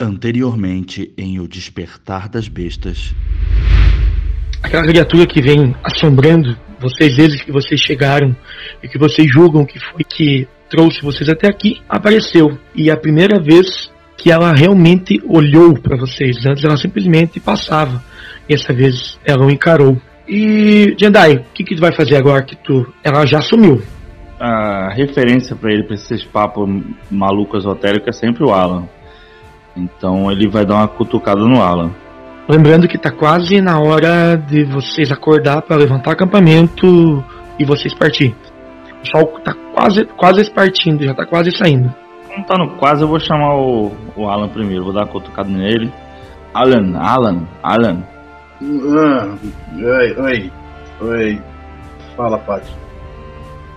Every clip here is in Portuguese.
Anteriormente em O Despertar das Bestas. Aquela criatura que vem assombrando vocês desde que vocês chegaram e que vocês julgam que foi que trouxe vocês até aqui, apareceu. E é a primeira vez que ela realmente olhou para vocês. Antes ela simplesmente passava. E essa vez ela o encarou. E Jendai, o que, que tu vai fazer agora que tu. Ela já sumiu. A referência para ele, pra esses papos malucos esotéricos, é sempre o Alan. Então ele vai dar uma cutucada no Alan. Lembrando que tá quase na hora de vocês acordar para levantar acampamento e vocês partir. O sol tá quase, quase partindo, já tá quase saindo. Como tá no quase, eu vou chamar o, o Alan primeiro, vou dar uma cutucada nele. Alan, Alan, Alan. Ah, oi, oi, oi. Fala, Paty.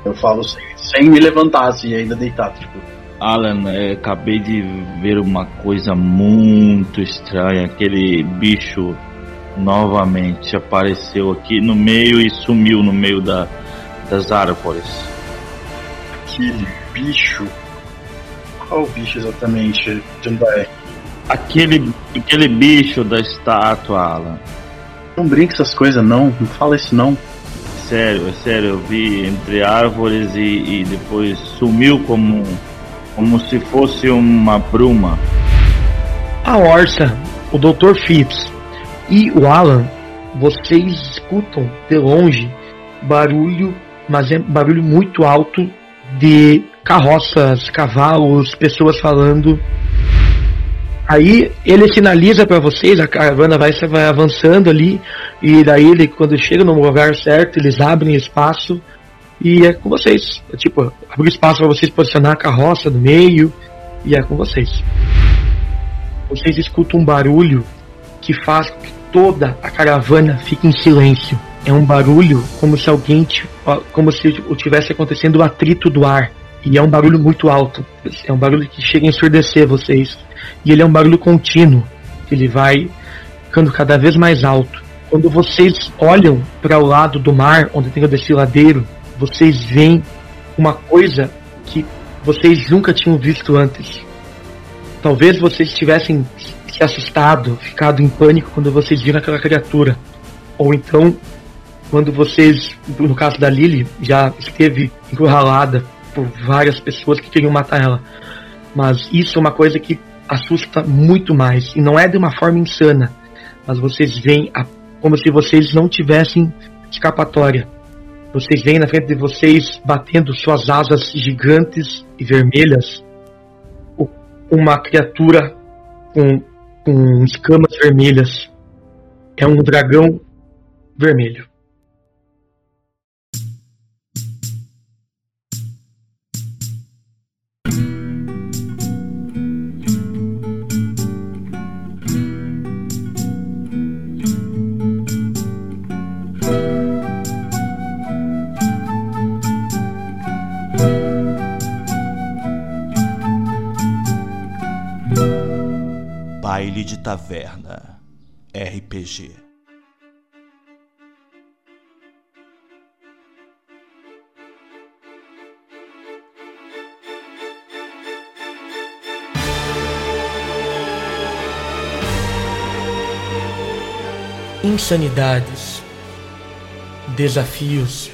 Eu falo sem, sem me levantar, assim, ainda deitado, tipo. Alan, é, acabei de ver uma coisa muito estranha. Aquele bicho novamente apareceu aqui no meio e sumiu no meio da, das árvores. Aquele bicho. Qual bicho exatamente, Jandai? Aquele, aquele bicho da estátua, Alan. Não brinca essas coisas, não. Não fala isso, não. Sério, é sério, eu vi entre árvores e, e depois sumiu como, como se fosse uma bruma. A Orsa, o Dr. Phipps e o Alan, vocês escutam de longe barulho, mas é barulho muito alto de carroças, cavalos, pessoas falando. Aí ele sinaliza para vocês, a caravana vai, vai avançando ali, e daí ele, quando chega no lugar certo, eles abrem espaço e é com vocês. É, tipo, abre espaço para vocês posicionar a carroça no meio e é com vocês. Vocês escutam um barulho que faz com que toda a caravana fique em silêncio. É um barulho como se alguém, como se tivesse acontecendo o atrito do ar. E é um barulho muito alto. É um barulho que chega a ensurdecer vocês. E ele é um barulho contínuo. Ele vai ficando cada vez mais alto. Quando vocês olham para o lado do mar, onde tem o desfiladeiro, vocês veem uma coisa que vocês nunca tinham visto antes. Talvez vocês tivessem se assustado, ficado em pânico quando vocês viram aquela criatura. Ou então, quando vocês, no caso da Lily, já esteve encurralada por várias pessoas que queriam matar ela. Mas isso é uma coisa que assusta muito mais. E não é de uma forma insana. Mas vocês veem a, como se vocês não tivessem escapatória. Vocês veem na frente de vocês batendo suas asas gigantes e vermelhas uma criatura com, com escamas vermelhas. É um dragão vermelho. De Taverna RPG Insanidades, desafios,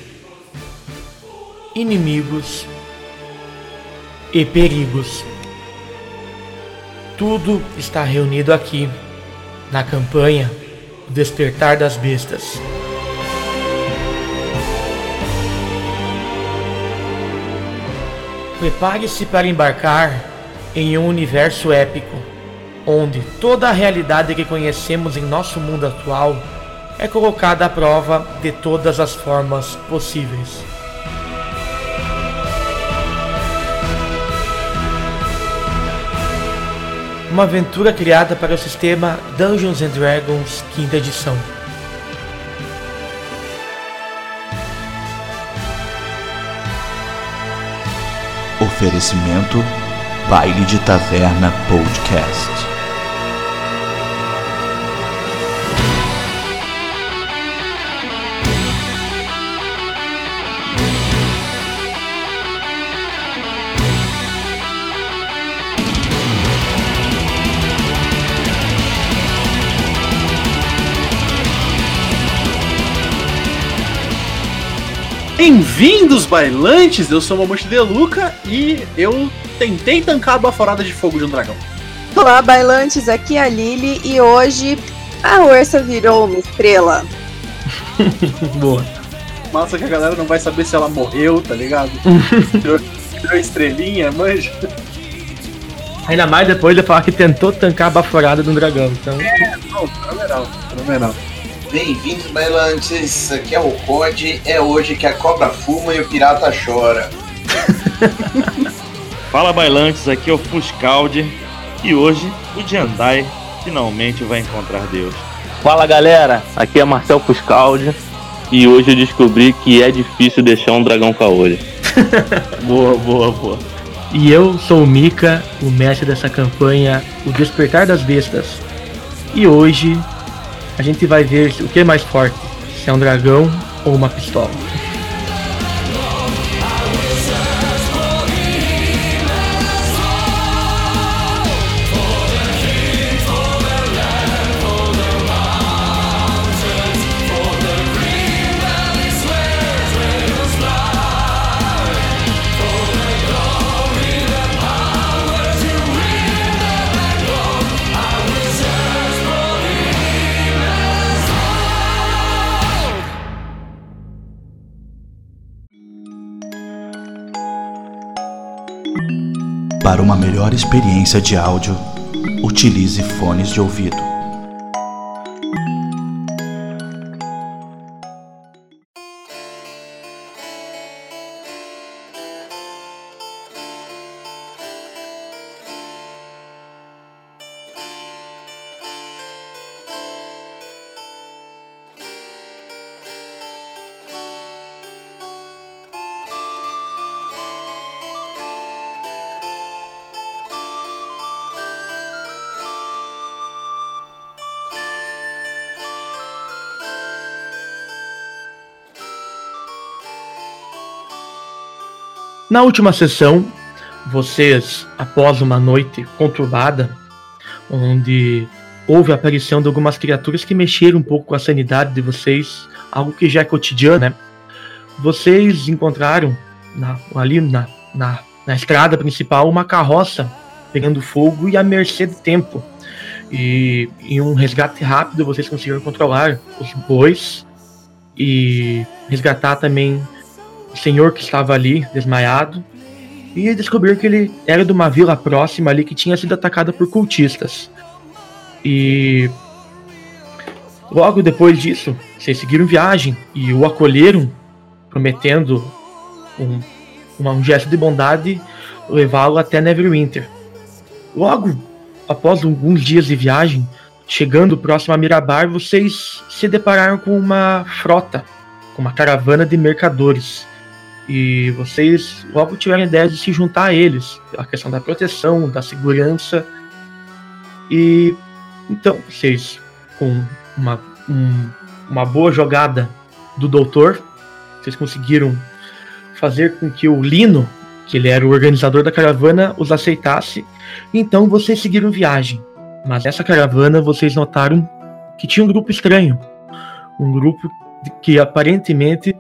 inimigos e perigos. Tudo está reunido aqui, na campanha O Despertar das Bestas. Prepare-se para embarcar em um universo épico, onde toda a realidade que conhecemos em nosso mundo atual é colocada à prova de todas as formas possíveis. Uma aventura criada para o sistema Dungeons and Dragons quinta edição. Oferecimento Baile de Taverna Podcast. Bem-vindos, bailantes! Eu sou o Mamute De Luca e eu tentei tancar a baforada de fogo de um dragão. Olá, bailantes, aqui é a Lily e hoje a Ursa virou uma estrela. Boa. Massa que a galera não vai saber se ela morreu, tá ligado? virou, virou estrelinha, manja. Ainda mais depois de falar que tentou tancar a baforada de um dragão. Então, Não, fenomenal, fenomenal. Bem-vindos, bailantes. Aqui é o Code. É hoje que a cobra fuma e o pirata chora. Fala bailantes, aqui é o Fuscaldi e hoje o Jandai finalmente vai encontrar Deus. Fala galera, aqui é Marcel Fuscaldi e hoje eu descobri que é difícil deixar um dragão caolho. Boa, boa, boa. E eu sou o Mika, o mestre dessa campanha, o Despertar das Bestas. E hoje a gente vai ver o que é mais forte, se é um dragão ou uma pistola. Para uma melhor experiência de áudio, utilize fones de ouvido. Na última sessão, vocês, após uma noite conturbada, onde houve a aparição de algumas criaturas que mexeram um pouco com a sanidade de vocês, algo que já é cotidiano, né? Vocês encontraram na- ali na, na, na estrada principal uma carroça pegando fogo e à mercê do tempo. E em um resgate rápido vocês conseguiram controlar os bois e resgatar também senhor que estava ali desmaiado e descobriram que ele era de uma vila próxima ali que tinha sido atacada por cultistas. E logo depois disso, vocês seguiram viagem e o acolheram, prometendo um, um gesto de bondade levá-lo até Neverwinter. Logo após alguns dias de viagem, chegando próximo a Mirabar, vocês se depararam com uma frota, com uma caravana de mercadores. E vocês logo tiveram ideia de se juntar a eles. A questão da proteção, da segurança. E então vocês, com uma, um- uma boa jogada do doutor, vocês conseguiram fazer com que o Lino, que ele era o organizador da caravana, os aceitasse. Então vocês seguiram viagem. Mas essa caravana vocês notaram que tinha um grupo estranho. Um grupo que aparentemente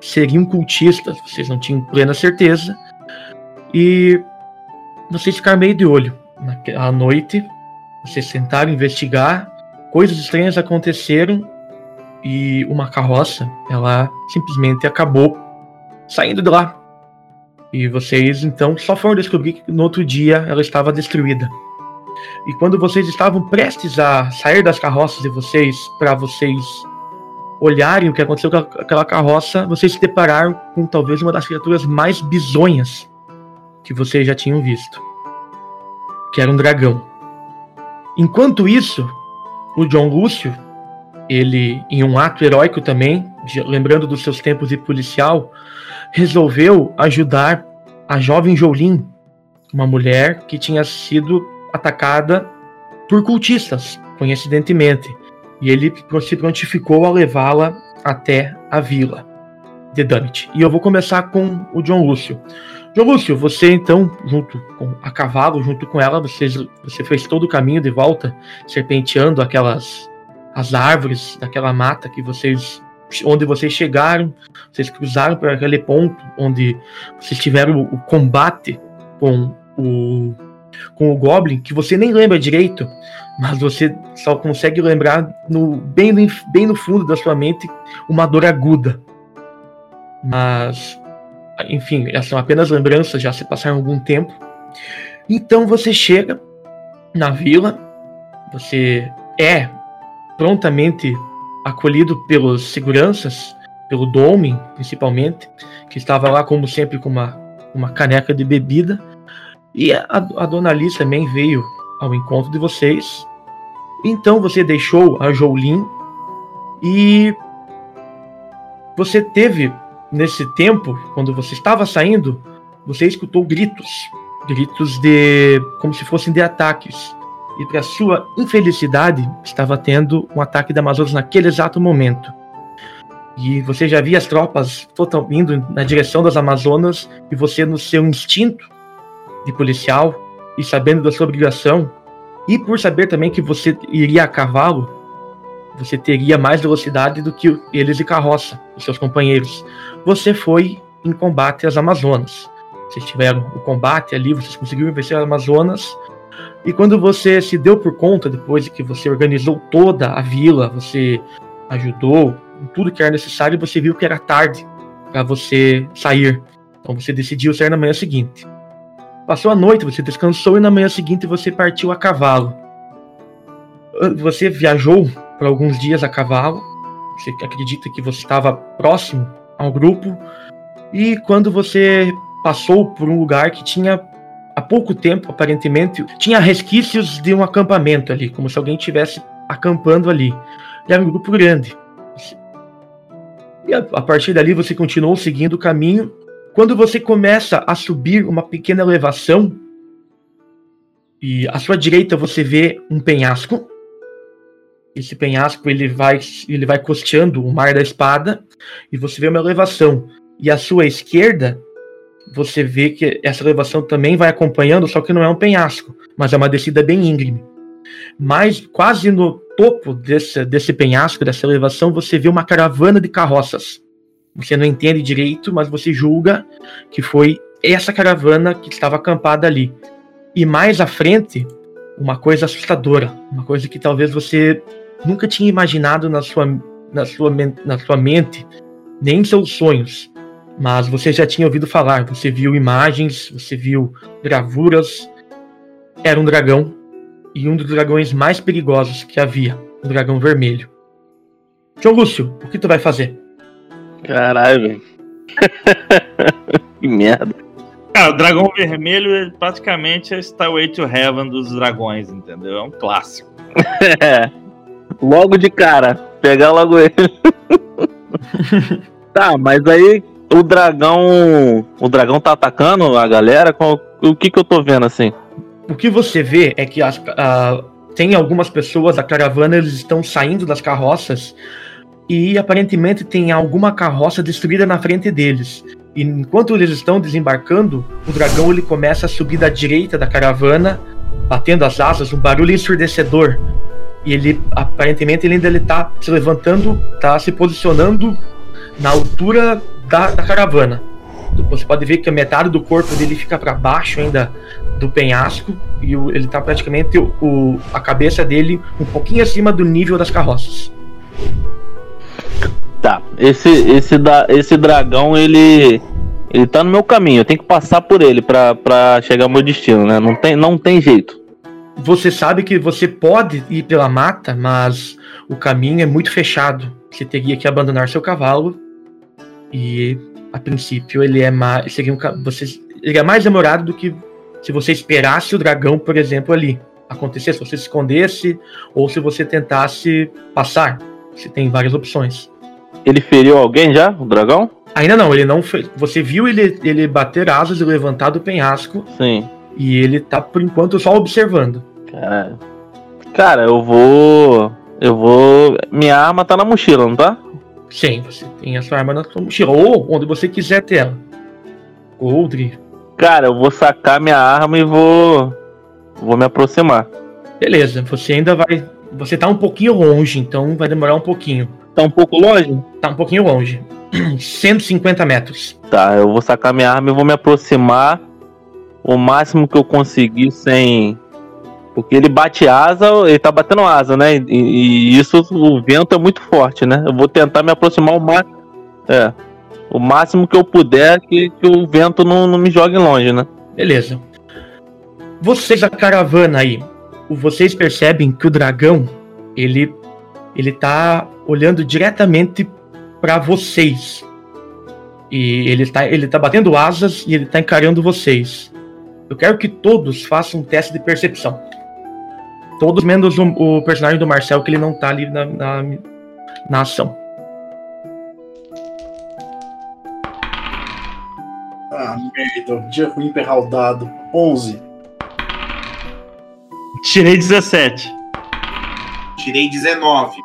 seriam cultistas, vocês não tinham plena certeza. E vocês ficaram meio de olho. Naquela noite, vocês tentaram investigar, coisas estranhas aconteceram e uma carroça, ela simplesmente acabou saindo de lá. E vocês então só foram descobrir que no outro dia ela estava destruída. E quando vocês estavam prestes a sair das carroças de vocês para vocês olharem o que aconteceu com aquela carroça, vocês se depararam com talvez uma das criaturas mais bizonhas que vocês já tinham visto. Que era um dragão. Enquanto isso, o John Lúcio, ele, em um ato heróico também, lembrando dos seus tempos de policial, resolveu ajudar a jovem Jolin, uma mulher que tinha sido atacada por cultistas, coincidentemente. E ele se prontificou a levá-la até a vila de Dunnit. E eu vou começar com o John Lúcio. John Lúcio, você então, junto com a cavalo, junto com ela, você, você fez todo o caminho de volta, serpenteando aquelas as árvores daquela mata que vocês onde vocês chegaram, vocês cruzaram para aquele ponto onde vocês tiveram o, o combate com o com o Goblin, que você nem lembra direito, mas você só consegue lembrar no, bem, no, bem no fundo da sua mente uma dor aguda. Mas, enfim, essas são apenas lembranças, já se passaram algum tempo. Então você chega na vila, você é prontamente acolhido pelos seguranças, pelo Domen, principalmente, que estava lá, como sempre, com uma, uma caneca de bebida. E a, a dona Alice também veio ao encontro de vocês. Então você deixou a Jolin e você teve nesse tempo, quando você estava saindo, você escutou gritos, gritos de como se fossem de ataques. E para sua infelicidade, estava tendo um ataque da Amazonas naquele exato momento. E você já via as tropas total, indo na direção das Amazonas e você no seu instinto de policial e sabendo da sua obrigação e por saber também que você iria a cavalo, você teria mais velocidade do que eles de carroça, os seus companheiros. Você foi em combate às Amazonas. Vocês tiveram o combate ali, vocês conseguiram vencer as Amazonas. E quando você se deu por conta, depois de que você organizou toda a vila, você ajudou em tudo que era necessário, você viu que era tarde para você sair. Então você decidiu sair na manhã seguinte. Passou a noite, você descansou e na manhã seguinte você partiu a cavalo. Você viajou por alguns dias a cavalo. Você acredita que você estava próximo ao grupo. E quando você passou por um lugar que tinha há pouco tempo, aparentemente, tinha resquícios de um acampamento ali, como se alguém estivesse acampando ali. E era um grupo grande. E a, a partir dali você continuou seguindo o caminho quando você começa a subir uma pequena elevação, e à sua direita você vê um penhasco. Esse penhasco ele vai, ele vai costeando o mar da espada, e você vê uma elevação. E à sua esquerda, você vê que essa elevação também vai acompanhando, só que não é um penhasco, mas é uma descida bem íngreme. Mas quase no topo desse, desse penhasco, dessa elevação, você vê uma caravana de carroças. Você não entende direito, mas você julga que foi essa caravana que estava acampada ali. E mais à frente, uma coisa assustadora, uma coisa que talvez você nunca tinha imaginado na sua, na sua, na sua mente, nem em seus sonhos. Mas você já tinha ouvido falar, você viu imagens, você viu gravuras. Era um dragão, e um dos dragões mais perigosos que havia, o um dragão vermelho. João Lúcio, o que tu vai fazer? Caralho, velho. que merda. Cara, o dragão vermelho é praticamente a Starway to Heaven dos dragões, entendeu? É um clássico. é. Logo de cara. Pegar logo ele. tá, mas aí o dragão. O dragão tá atacando a galera? O que que eu tô vendo assim? O que você vê é que as, uh, tem algumas pessoas da caravana, eles estão saindo das carroças e aparentemente tem alguma carroça destruída na frente deles. E enquanto eles estão desembarcando, o dragão ele começa a subir da direita da caravana, batendo as asas, um barulho ensurdecedor. E ele aparentemente ele ainda está se levantando, está se posicionando na altura da, da, caravana. Você pode ver que a metade do corpo dele fica para baixo ainda do penhasco e o, ele está praticamente o, a cabeça dele um pouquinho acima do nível das carroças. Tá, esse esse da esse dragão ele ele tá no meu caminho, eu tenho que passar por ele para chegar ao meu destino, né? Não tem não tem jeito. Você sabe que você pode ir pela mata, mas o caminho é muito fechado. Você teria que abandonar seu cavalo e a princípio ele é mais seria um, você ele é mais demorado do que se você esperasse o dragão, por exemplo, ali acontecer, se você se escondesse ou se você tentasse passar. Você tem várias opções. Ele feriu alguém já, o dragão? Ainda não, ele não fez. Você viu ele, ele bater asas e levantar do penhasco. Sim. E ele tá, por enquanto, só observando. Cara, cara eu vou. Eu vou. Minha arma tá na mochila, não tá? Sim, você tem a sua arma na sua mochila. Ou onde você quiser ter ela. Goldri. Cara, eu vou sacar minha arma e vou. Vou me aproximar. Beleza, você ainda vai. Você tá um pouquinho longe, então vai demorar um pouquinho tá um pouco longe? Tá um pouquinho longe. 150 metros. Tá, eu vou sacar minha arma e vou me aproximar o máximo que eu conseguir sem. Porque ele bate asa, ele tá batendo asa, né? E, e isso, o vento é muito forte, né? Eu vou tentar me aproximar o máximo. É. O máximo que eu puder que, que o vento não, não me jogue longe, né? Beleza. Vocês, a caravana aí, vocês percebem que o dragão, ele, ele tá olhando diretamente para vocês. E ele tá, ele tá batendo asas e ele tá encarando vocês. Eu quero que todos façam um teste de percepção. Todos menos o, o personagem do Marcel, que ele não tá ali na, na, na ação. Ah, merda. Dia ruim emperrar o dado. 11. Tirei 17. Tirei 19.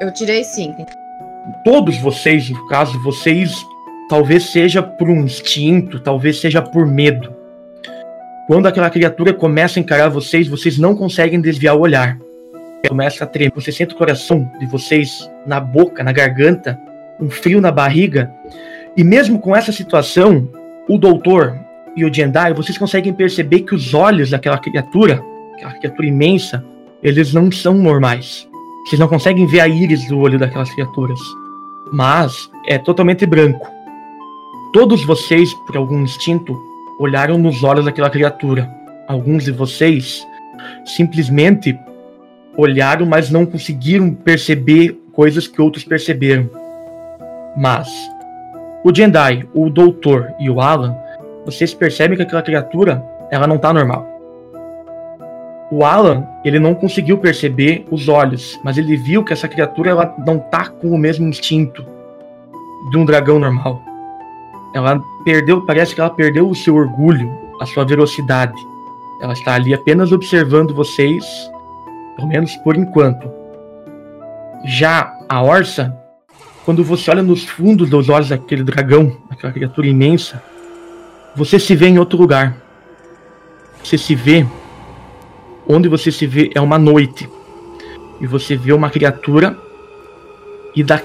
Eu tirei 5. Todos vocês, no caso, vocês talvez seja por um instinto, talvez seja por medo. Quando aquela criatura começa a encarar vocês, vocês não conseguem desviar o olhar. Começa a tremer. Você sente o coração de vocês na boca, na garganta, um frio na barriga. E mesmo com essa situação, o doutor e o Jendai, vocês conseguem perceber que os olhos daquela criatura, aquela criatura imensa, eles não são normais. Vocês não conseguem ver a íris do olho daquelas criaturas. Mas é totalmente branco. Todos vocês, por algum instinto, olharam nos olhos daquela criatura. Alguns de vocês simplesmente olharam, mas não conseguiram perceber coisas que outros perceberam. Mas o Jendai, o Doutor e o Alan, vocês percebem que aquela criatura, ela não tá normal. O Alan, ele não conseguiu perceber os olhos, mas ele viu que essa criatura ela não tá com o mesmo instinto de um dragão normal. Ela perdeu, parece que ela perdeu o seu orgulho, a sua velocidade. Ela está ali apenas observando vocês, pelo menos por enquanto. Já a Orsa, quando você olha nos fundos dos olhos daquele dragão, aquela criatura imensa, você se vê em outro lugar. Você se vê onde você se vê é uma noite. E você vê uma criatura e da,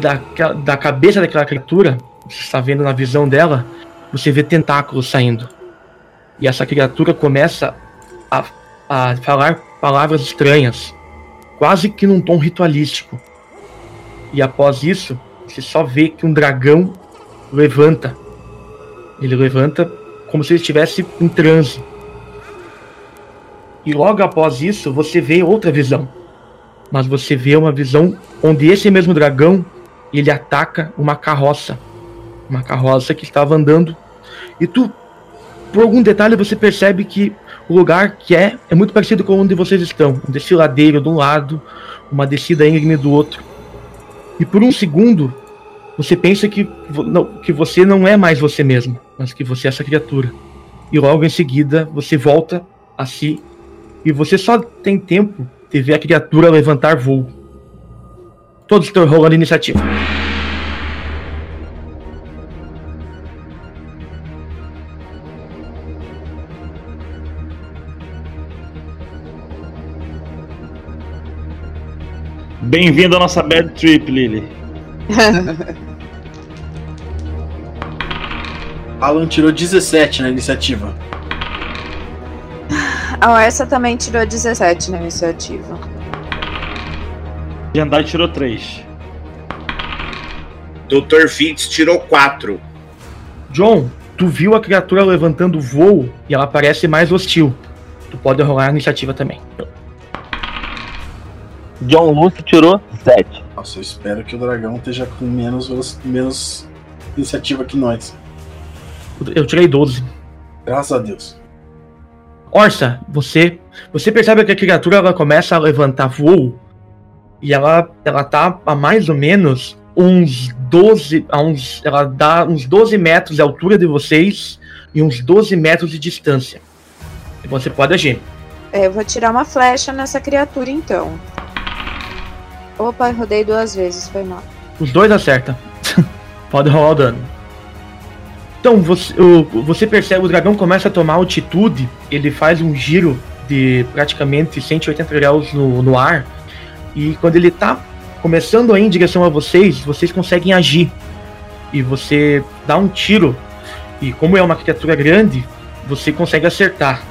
da, da cabeça daquela criatura você está vendo na visão dela, você vê tentáculos saindo. E essa criatura começa a, a falar palavras estranhas, quase que num tom ritualístico. E após isso, você só vê que um dragão levanta. Ele levanta como se ele estivesse em transe. E logo após isso, você vê outra visão. Mas você vê uma visão onde esse mesmo dragão ele ataca uma carroça uma carroça que estava andando. E tu, por algum detalhe, você percebe que o lugar que é é muito parecido com onde vocês estão. Um desfiladeiro de um lado, uma descida íngreme do outro. E por um segundo, você pensa que, não, que você não é mais você mesmo, mas que você é essa criatura. E logo em seguida, você volta a si e você só tem tempo de ver a criatura levantar voo. Todos estão rolando iniciativa. Bem-vindo à nossa bad trip, Lily. Alan tirou 17 na iniciativa. A Orsa também tirou 17 na iniciativa. Jandai tirou 3. Dr. Fitz tirou 4. John, tu viu a criatura levantando voo e ela parece mais hostil. Tu pode rolar a iniciativa também. John Lucy tirou 7. Nossa, eu espero que o dragão esteja com menos, menos iniciativa que nós. Eu tirei 12. Graças a Deus. Orsa, você você percebe que a criatura ela começa a levantar voo e ela ela tá a mais ou menos uns 12 a uns ela dá uns 12 metros de altura de vocês e uns 12 metros de distância. E você pode agir. É, eu vou tirar uma flecha nessa criatura então. Opa, rodei duas vezes, foi mal. Os dois acertam. pode rolar o dano. Então, você, o, você percebe, o dragão começa a tomar altitude, ele faz um giro de praticamente 180 graus no, no ar, e quando ele tá começando aí em direção a vocês, vocês conseguem agir. E você dá um tiro. E como é uma criatura grande, você consegue acertar.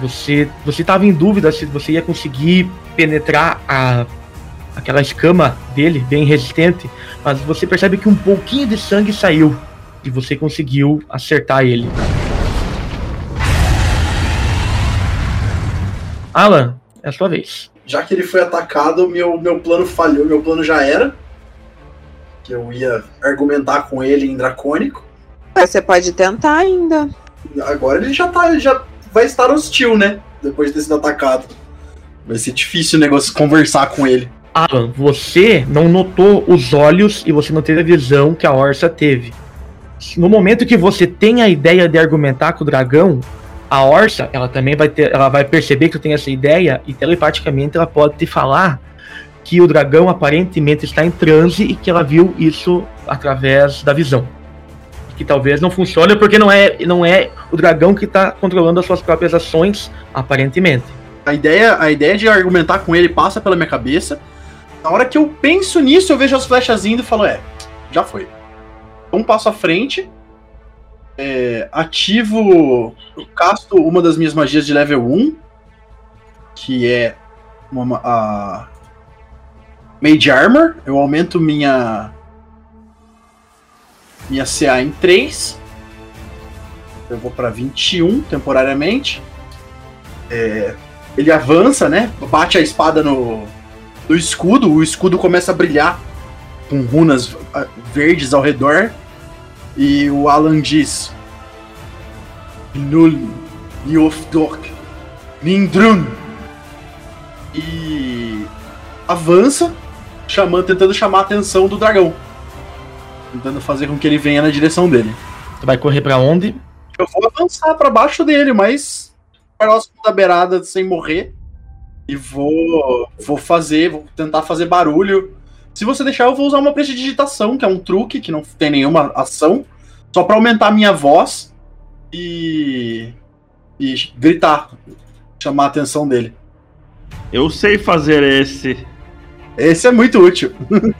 Você você estava em dúvida se você ia conseguir penetrar a aquela escama dele, bem resistente, mas você percebe que um pouquinho de sangue saiu e você conseguiu acertar ele. Alan, é a sua vez. Já que ele foi atacado, meu, meu plano falhou, meu plano já era. Que eu ia argumentar com ele em dracônico. Você pode tentar ainda. Agora ele já tá. já vai estar hostil, né? Depois de ter sido atacado. Vai ser difícil o negócio conversar com ele. Alan, você não notou os olhos e você não teve a visão que a Orsa teve. No momento que você tem a ideia de argumentar com o dragão, a Orsa, ela também vai ter, ela vai perceber que tu tem essa ideia e telepaticamente ela pode te falar que o dragão aparentemente está em transe e que ela viu isso através da visão. Que talvez não funcione porque não é, não é o dragão que está controlando as suas próprias ações, aparentemente. A ideia, a ideia de argumentar com ele passa pela minha cabeça. Na hora que eu penso nisso, eu vejo as flechas indo e falo, é, já foi. Um passo à frente, é, ativo, casto uma das minhas magias de level 1, que é uma, a Mage Armor. Eu aumento minha minha CA em 3. Eu vou para 21 temporariamente. É, ele avança, né? Bate a espada no, no escudo. O escudo começa a brilhar com runas verdes ao redor. E o Alan diz: Nul Niofdok Nindrun. E avança, chamando, tentando chamar a atenção do dragão. Tentando fazer com que ele venha na direção dele. Tu vai correr pra onde? Eu vou avançar para baixo dele, mas próximo da beirada sem morrer. E vou vou fazer, vou tentar fazer barulho. Se você deixar, eu vou usar uma prestidigitação, que é um truque que não tem nenhuma ação, só para aumentar a minha voz e e gritar, chamar a atenção dele. Eu sei fazer esse. Esse é muito útil.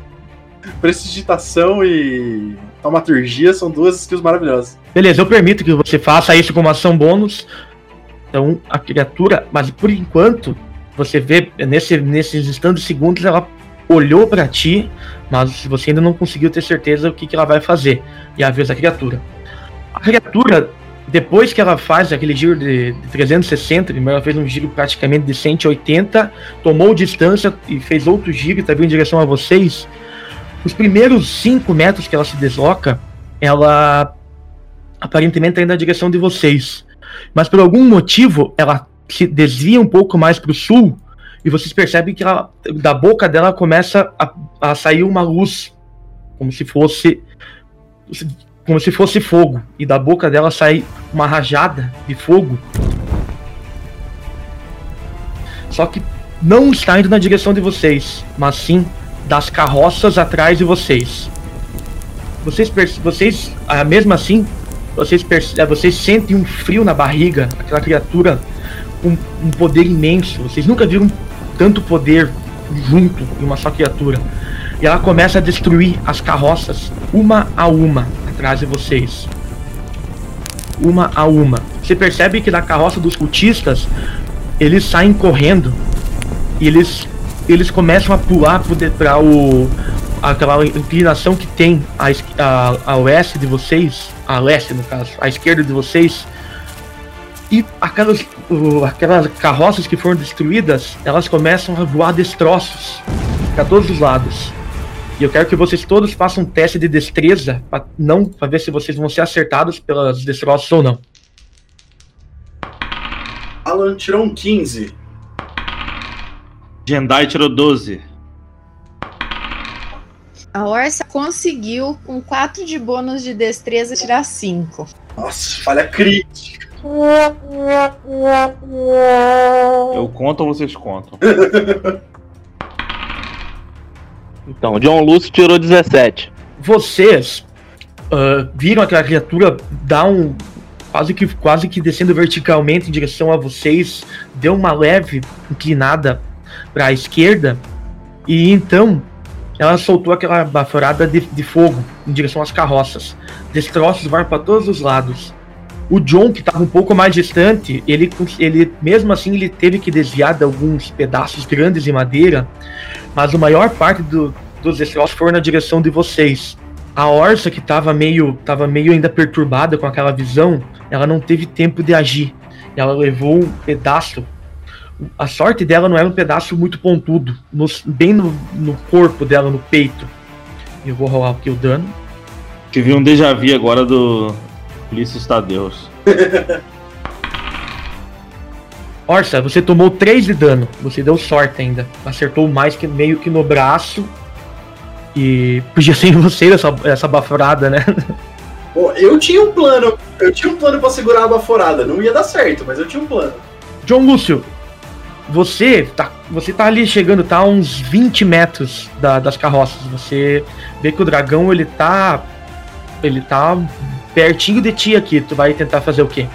Prestidigitação e taumaturgia são duas skills maravilhosas. Beleza, eu permito que você faça isso como ação bônus. Então, a criatura, mas por enquanto, você vê nesse, nesses instantes segundos ela olhou pra ti, mas você ainda não conseguiu ter certeza o que, que ela vai fazer. E a vez da criatura. A criatura, depois que ela faz aquele giro de, de 360, primeiro ela fez um giro praticamente de 180, tomou distância e fez outro giro e tá vindo em direção a vocês. Os primeiros 5 metros que ela se desloca, ela aparentemente está indo na direção de vocês. Mas por algum motivo, ela se desvia um pouco mais para o sul e vocês percebem que ela, da boca dela começa a, a sair uma luz, como se fosse como se fosse fogo, e da boca dela sai uma rajada de fogo. Só que não está indo na direção de vocês, mas sim das carroças atrás de vocês. Vocês, vocês ah, mesmo assim, vocês, ah, vocês sentem um frio na barriga, aquela criatura com um poder imenso. Vocês nunca viram tanto poder junto em uma só criatura. E ela começa a destruir as carroças, uma a uma, atrás de vocês. Uma a uma. Você percebe que da carroça dos cultistas, eles saem correndo e eles eles começam a pular para o aquela inclinação que tem a, a, a oeste de vocês, a leste no caso, a esquerda de vocês. E aquelas, o- aquelas carroças que foram destruídas, elas começam a voar destroços para todos os lados. E eu quero que vocês todos façam um teste de destreza para não para ver se vocês vão ser acertados pelas destroços ou não. Alan tirou um 15. Jendai tirou 12. A Orsa conseguiu, com 4 de bônus de destreza, tirar 5. Nossa, falha crítica. Eu conto ou vocês contam? Então, John Lúcio tirou 17. vocês ah, viram aquela criatura dar um quase que quase que descendo verticalmente em direção a vocês, deu uma leve inclinada para a esquerda e então ela soltou aquela baforada de, de fogo em direção às carroças. Destroços voaram para todos os lados. O John, que estava um pouco mais distante, ele, ele mesmo assim ele teve que desviar de alguns pedaços grandes de madeira, mas a maior parte do, dos destroços foram na direção de vocês. A Orsa, que estava meio, tava meio ainda perturbada com aquela visão, ela não teve tempo de agir. Ela levou um pedaço. A sorte dela não era um pedaço muito pontudo, no, bem no, no corpo dela, no peito. Eu vou rolar aqui o dano. Tive um déjà vu agora do Ulisses Tadeus. Orsa, você tomou 3 de dano. Você deu sorte ainda. Acertou mais que meio que no braço. E podia ser em você essa, essa baforada, né? Pô, eu tinha um plano. Eu tinha um plano pra segurar a baforada. Não ia dar certo, mas eu tinha um plano. John Lúcio, você tá, você tá ali chegando, tá a uns 20 metros da, das carroças. Você vê que o dragão ele tá. Ele tá pertinho de ti aqui. Tu vai tentar fazer o quê?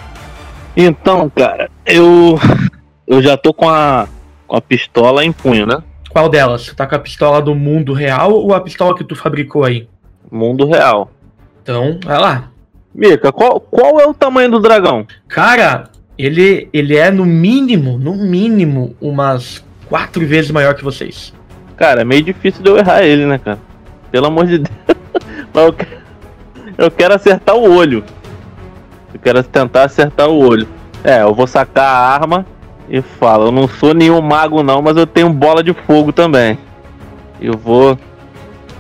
Então, cara, eu. Eu já tô com a, com a pistola em punho, né? Qual delas? Tu tá com a pistola do mundo real ou a pistola que tu fabricou aí? Mundo real. Então, vai lá. Mika, qual, qual é o tamanho do dragão? Cara, ele, ele é no mínimo, no mínimo, umas quatro vezes maior que vocês. Cara, é meio difícil de eu errar ele, né, cara? Pelo amor de Deus. Mas eu quero, eu quero acertar o olho. Eu quero tentar acertar o olho. É, eu vou sacar a arma e falo, eu não sou nenhum mago não, mas eu tenho bola de fogo também. Eu vou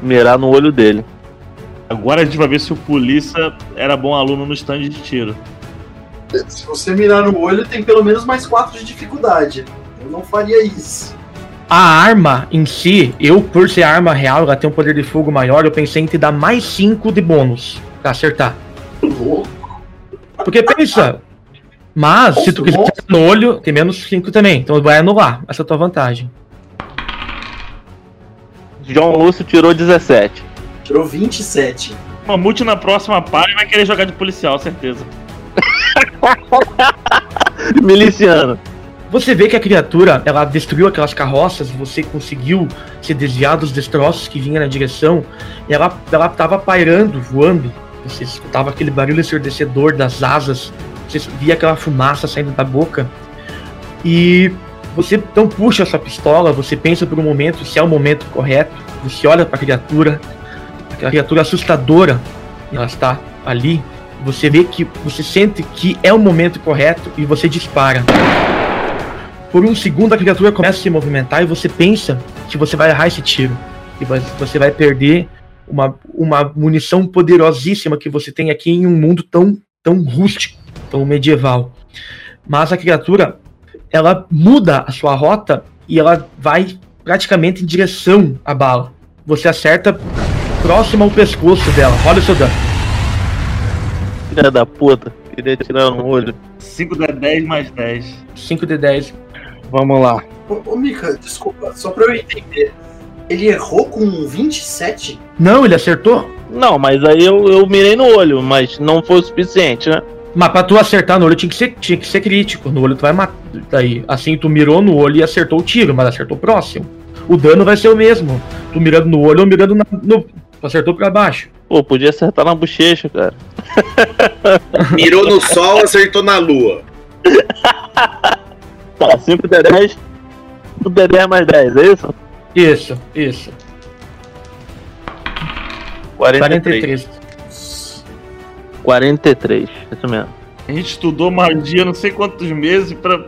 mirar no olho dele. Agora a gente vai ver se o polícia era bom aluno no stand de tiro. Se você mirar no olho, tem pelo menos mais 4 de dificuldade. Eu não faria isso. A arma em si, eu por ser arma real, ela tem um poder de fogo maior, eu pensei em te dar mais 5 de bônus pra acertar. Porque pensa, mas se tu quiser acertar no olho, tem menos 5 também, então vai anular. Essa é a tua vantagem. João Lúcio tirou 17. Tirou 27. Mamute na próxima página vai querer jogar de policial, certeza. Miliciano. Você vê que a criatura, ela destruiu aquelas carroças, você conseguiu se desviar dos destroços que vinham na direção, e ela, ela tava pairando, voando. Você escutava aquele barulho ensurdecedor das asas, você via aquela fumaça saindo da boca. E você então puxa essa pistola, você pensa por um momento se é o momento correto, você olha para a criatura, aquela criatura assustadora, ela está ali, você vê que você sente que é o momento correto e você dispara. Por um segundo a criatura começa a se movimentar e você pensa que você vai errar esse tiro. E você vai perder uma, uma munição poderosíssima que você tem aqui em um mundo tão, tão rústico, tão medieval. Mas a criatura, ela muda a sua rota e ela vai praticamente em direção à bala. Você acerta próximo ao pescoço dela. Olha o seu dano. Filha da puta. Queria tirar no olho. 5 de 10 mais 10. 5 de 10. Vamos lá. Ô, ô Mika, desculpa, só pra eu entender. Ele errou com 27? Não, ele acertou? Não, mas aí eu, eu mirei no olho, mas não foi o suficiente, né? Mas pra tu acertar no olho tinha que ser, tinha que ser crítico. No olho tu vai matar. Daí, assim, tu mirou no olho e acertou o tiro, mas acertou próximo. O dano vai ser o mesmo. Tu mirando no olho ou mirando na, no. Tu acertou pra baixo. Pô, podia acertar na bochecha, cara. Mirou no sol, acertou na lua. Tá, 5 de 10. 5 de 10 mais 10, é isso? Isso, isso. 43. 43, isso mesmo. A gente estudou magia não sei quantos meses pra,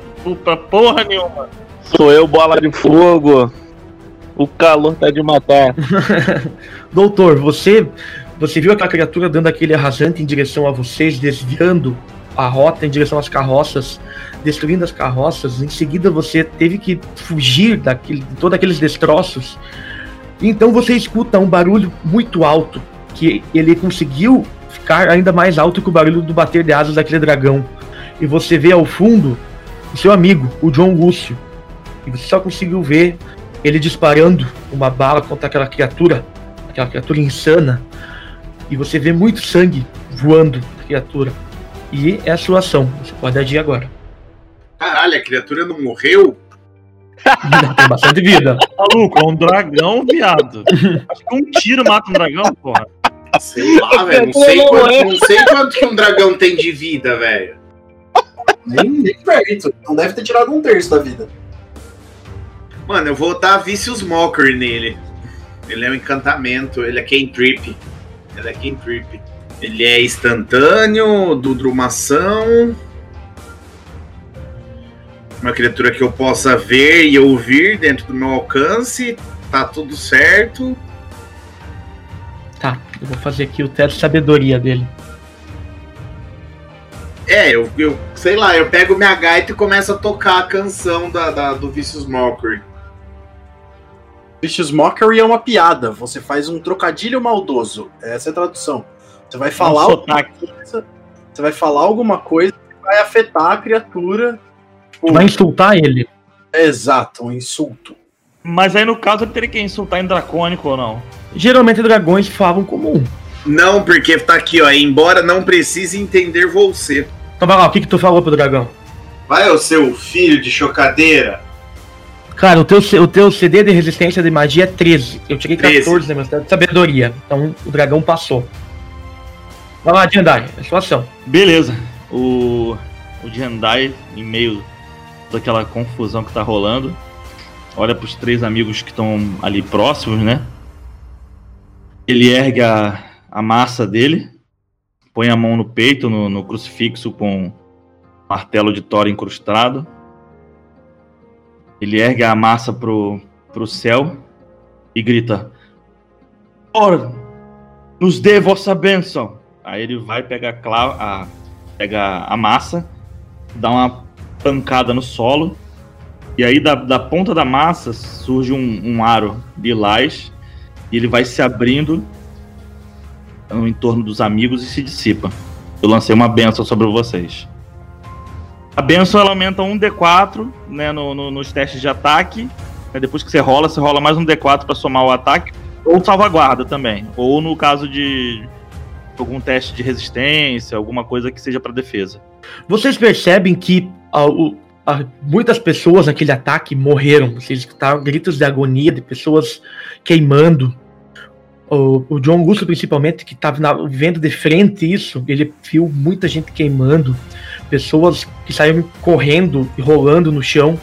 pra porra nenhuma. Sou eu, bola de fogo. O calor tá de matar. Doutor, você você viu aquela criatura dando aquele arrasante em direção a vocês, desviando a rota em direção às carroças, destruindo as carroças. Em seguida, você teve que fugir daquele, de todos aqueles destroços. Então você escuta um barulho muito alto, que ele conseguiu ficar ainda mais alto que o barulho do bater de asas daquele dragão. E você vê ao fundo o seu amigo, o John Lúcio. E você só conseguiu ver ele disparando uma bala contra aquela criatura, aquela criatura insana. E você vê muito sangue voando da criatura. E é a sua ação. Você pode agir agora. Caralho, a criatura não morreu? Tem bastante vida. Maluco, é um dragão, viado. Acho que um tiro mata um dragão, porra. Sei lá, velho. Não sei, quanto, não sei quanto que um dragão tem de vida, velho. Nem, nem perto. Não deve ter tirado um terço da vida. Mano, eu vou dar Vicious Mockery nele. Ele é um encantamento, ele é cantrip. Ele é cantrip. Ele é instantâneo, do drumação. Uma criatura que eu possa ver e ouvir dentro do meu alcance. Tá tudo certo. Tá, eu vou fazer aqui o teste de sabedoria dele. É, eu, eu sei lá, eu pego minha gaita e começo a tocar a canção da, da- do Vicious Mockery. Vicious Mockery é uma piada. Você faz um trocadilho maldoso. Essa é a tradução. Você vai falar Um alguma coisa. Você vai falar alguma coisa que vai afetar a criatura. Tipo, Vai insultar ele. Exato, um insulto. Mas aí no caso ele teria que insultar em dracônico ou não? Geralmente dragões falam comum. Não, porque tá aqui, ó. Embora não precise entender você. Então vai lá, o que, que tu falou pro dragão? Vai, ô seu filho de chocadeira. Cara, o teu, o teu CD de resistência de magia é 13. Eu tirei 13. 14 na minha sabedoria. Então o dragão passou. Vai lá, Jandai, é sua ação. Beleza. O, o em meio daquela confusão que tá rolando, olha pros três amigos que estão ali próximos, né? Ele ergue a, a massa dele, põe a mão no peito, no, no crucifixo com martelo de Thor incrustado. Ele ergue a massa pro, pro céu e grita: Thor, nos dê vossa bênção. Aí ele vai pegar a, a, pega a massa, dá uma pancada no solo, e aí da, da ponta da massa surge um, um aro lilás, e ele vai se abrindo no entorno dos amigos e se dissipa. Eu lancei uma benção sobre vocês. A benção ela aumenta um D4 né, no- no- nos testes de ataque. né, depois que você rola, você rola mais um D4 para somar o ataque. Ou salvaguarda também. Ou no caso de algum teste de resistência, alguma coisa que seja para defesa. Vocês percebem que ah, o- ah, muitas pessoas naquele ataque morreram. Vocês escutaram gritos de agonia de pessoas queimando. O, o John Augusto, principalmente, que estava vendo de frente isso, ele viu muita gente queimando, pessoas que saíram correndo e rolando no chão.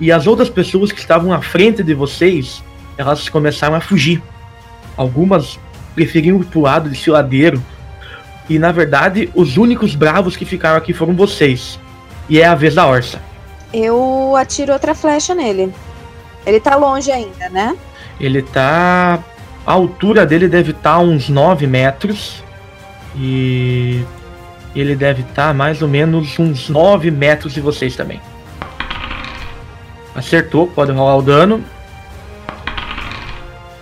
E as outras pessoas que estavam à frente de vocês, elas começaram a fugir. Algumas preferiam ir pro lado desfiladeiro, e na verdade, os únicos bravos que ficaram aqui foram vocês. E é a vez da Orsa. Eu atiro outra flecha nele. Ele tá longe ainda, né? Ele tá. A altura dele deve estar uns 9 metros. E. Ele deve estar mais ou menos uns 9 metros de vocês também. Acertou, pode rolar o dano.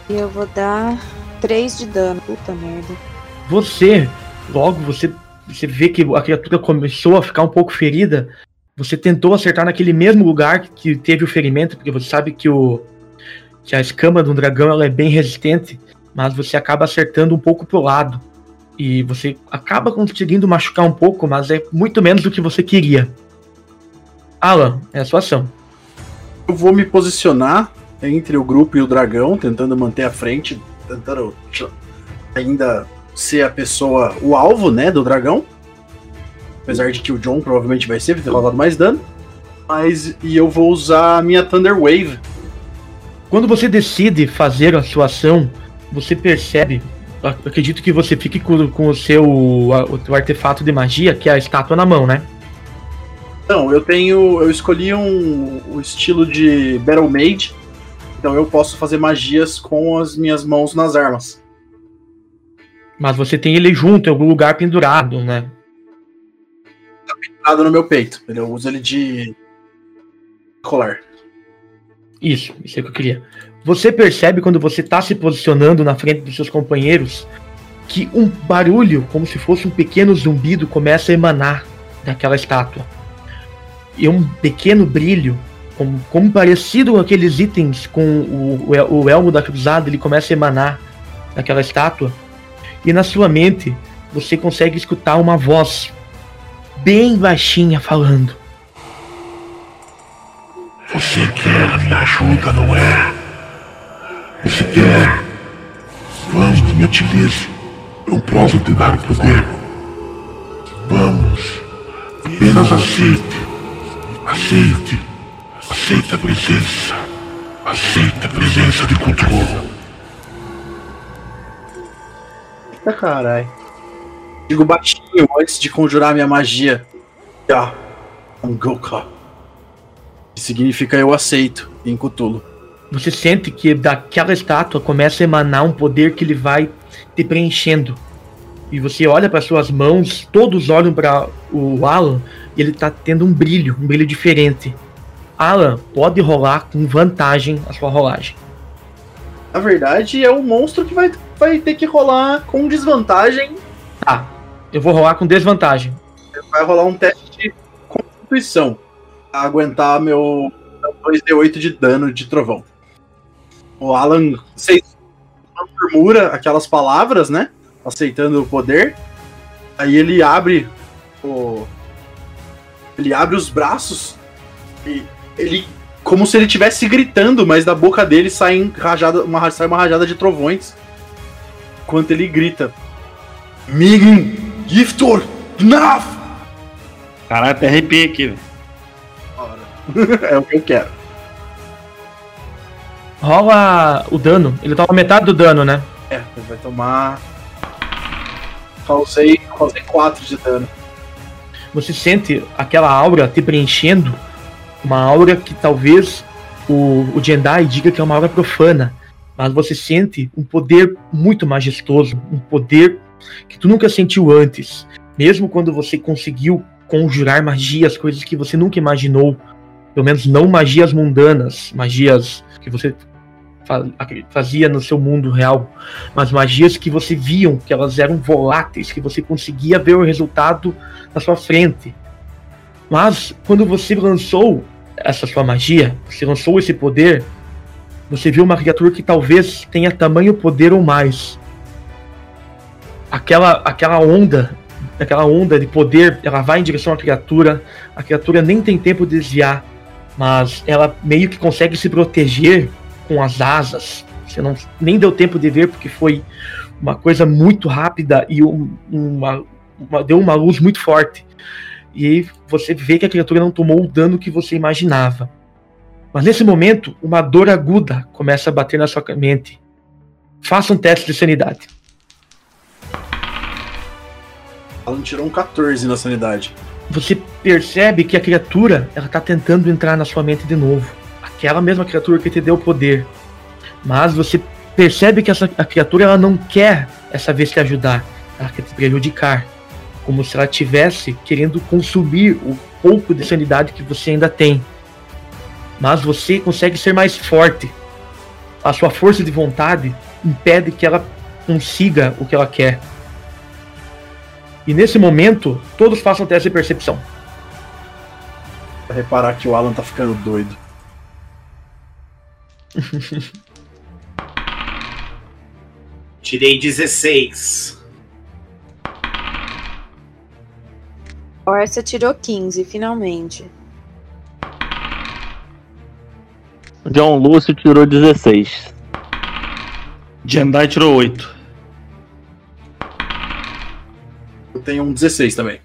E eu vou dar 3 de dano. Puta merda. Você, logo você, você vê que a criatura começou a ficar um pouco ferida. Você tentou acertar naquele mesmo lugar que teve o ferimento, porque você sabe que o que a escama de um dragão ela é bem resistente, mas você acaba acertando um pouco pro lado. E você acaba conseguindo machucar um pouco, mas é muito menos do que você queria. Alan, é a sua ação. Eu vou me posicionar entre o grupo e o dragão, tentando manter a frente, tentando ainda ser a pessoa, o alvo, né, do dragão. Apesar de que o John provavelmente vai ser, vai ter levado mais dano. Mas, e eu vou usar a minha Thunder Wave. Quando você decide fazer a sua ação, você percebe. ac- Acredito que você fique com, com o seu o artefato de magia, que é a estátua na mão, né? Não, eu tenho. Eu escolhi um, o estilo de Battle Mage. Então eu posso fazer magias com as minhas mãos nas armas. Mas você tem ele junto em algum lugar pendurado, né? Nada no meu peito. Eu uso ele de colar. Isso, isso é o que eu queria. Você percebe quando você tá se posicionando na frente dos seus companheiros que um barulho, como se fosse um pequeno zumbido, começa a emanar daquela estátua. E um pequeno brilho, como, como parecido com aqueles itens com o, o, o elmo da cruzada, ele começa a emanar daquela estátua. E na sua mente, você consegue escutar uma voz bem baixinha falando. Você quer minha ajuda, não é? Você quer? Vamos, me utilize. Eu posso te dar poder. Vamos. Apenas aceite. Aceite. Aceite a presença. Aceite a presença de controle. Eita caralho. Digo baixinho antes de conjurar minha magia. Ya. Angoka. Que significa eu aceito em Cthulhu. Você sente que daquela estátua começa a emanar um poder que ele vai te preenchendo. E você olha para suas mãos, todos olham para o Alan e ele tá tendo um brilho, um brilho diferente. Alan, pode rolar com vantagem a sua rolagem. Na verdade, é o monstro que vai, vai ter que rolar com desvantagem. Tá, eu vou rolar com desvantagem. Vai rolar um teste de constituição. Pra aguentar meu 2d8 de dano de trovão. O Alan, vocês murmura aquelas palavras, né? Aceitando o poder. Aí ele abre o. Ele abre os braços e ele. Como se ele estivesse gritando, mas da boca dele sai, rajada, uma, sai uma rajada de trovões. Enquanto ele grita. Migin! Giftor! Gnaf! Caralho, até arrepiei aqui, velho. é o que eu quero. Rola o dano. Ele toma metade do dano, né? É, ele vai tomar. Causei, causei 4 de dano. Você sente aquela aura te preenchendo. Uma aura que talvez o, o Jendai diga que é uma aura profana. Mas você sente um poder muito majestoso. Um poder que tu nunca sentiu antes. Mesmo quando você conseguiu conjurar magias, coisas que você nunca imaginou. Pelo menos não magias mundanas, magias que você fa- fazia no seu mundo real, mas magias que você viam que elas eram voláteis, que você conseguia ver o resultado na sua frente. Mas quando você lançou essa sua magia, você lançou esse poder, você viu uma criatura que talvez tenha tamanho poder ou mais. Aquela aquela onda, aquela onda de poder, ela vai em direção à criatura, a criatura nem tem tempo de desviar, mas ela meio que consegue se proteger com as asas. Você não nem deu tempo de ver porque foi uma coisa muito rápida e um- uma, uma- deu uma luz muito forte. E aí você vê que a criatura não tomou o dano que você imaginava. Mas nesse momento, uma dor aguda começa a bater na sua mente. Faça um teste de sanidade. Alan tirou um 14 na sanidade. Você percebe que a criatura ela tá tentando entrar na sua mente de novo. Aquela mesma criatura que te deu poder. Mas você percebe que essa a criatura ela não quer essa vez te ajudar. Ela quer te prejudicar. Como se ela tivesse querendo consumir o pouco de sanidade que você ainda tem. Mas você consegue ser mais forte. A sua força de vontade impede que ela consiga o que ela quer. E nesse momento, todos façam teste de percepção. Pra reparar que o Alan tá ficando doido. Tirei 16. Orsa tirou 15, finalmente. John Lúcio tirou 16. Jendai tirou 8. Eu tenho um 16 também.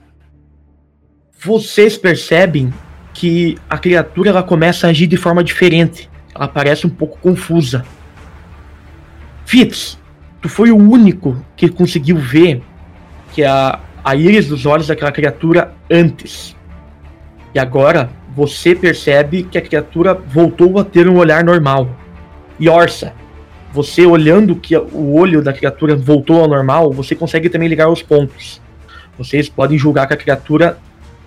Vocês percebem que a criatura ela começa a agir de forma diferente. Ela parece um pouco confusa. Fitz, tu foi o único que conseguiu ver que a, a íris dos olhos daquela criatura antes. E agora você percebe que a criatura voltou a ter um olhar normal. E Orsa, você olhando que o olho da criatura voltou ao normal, você consegue também ligar os pontos. Vocês podem julgar que a criatura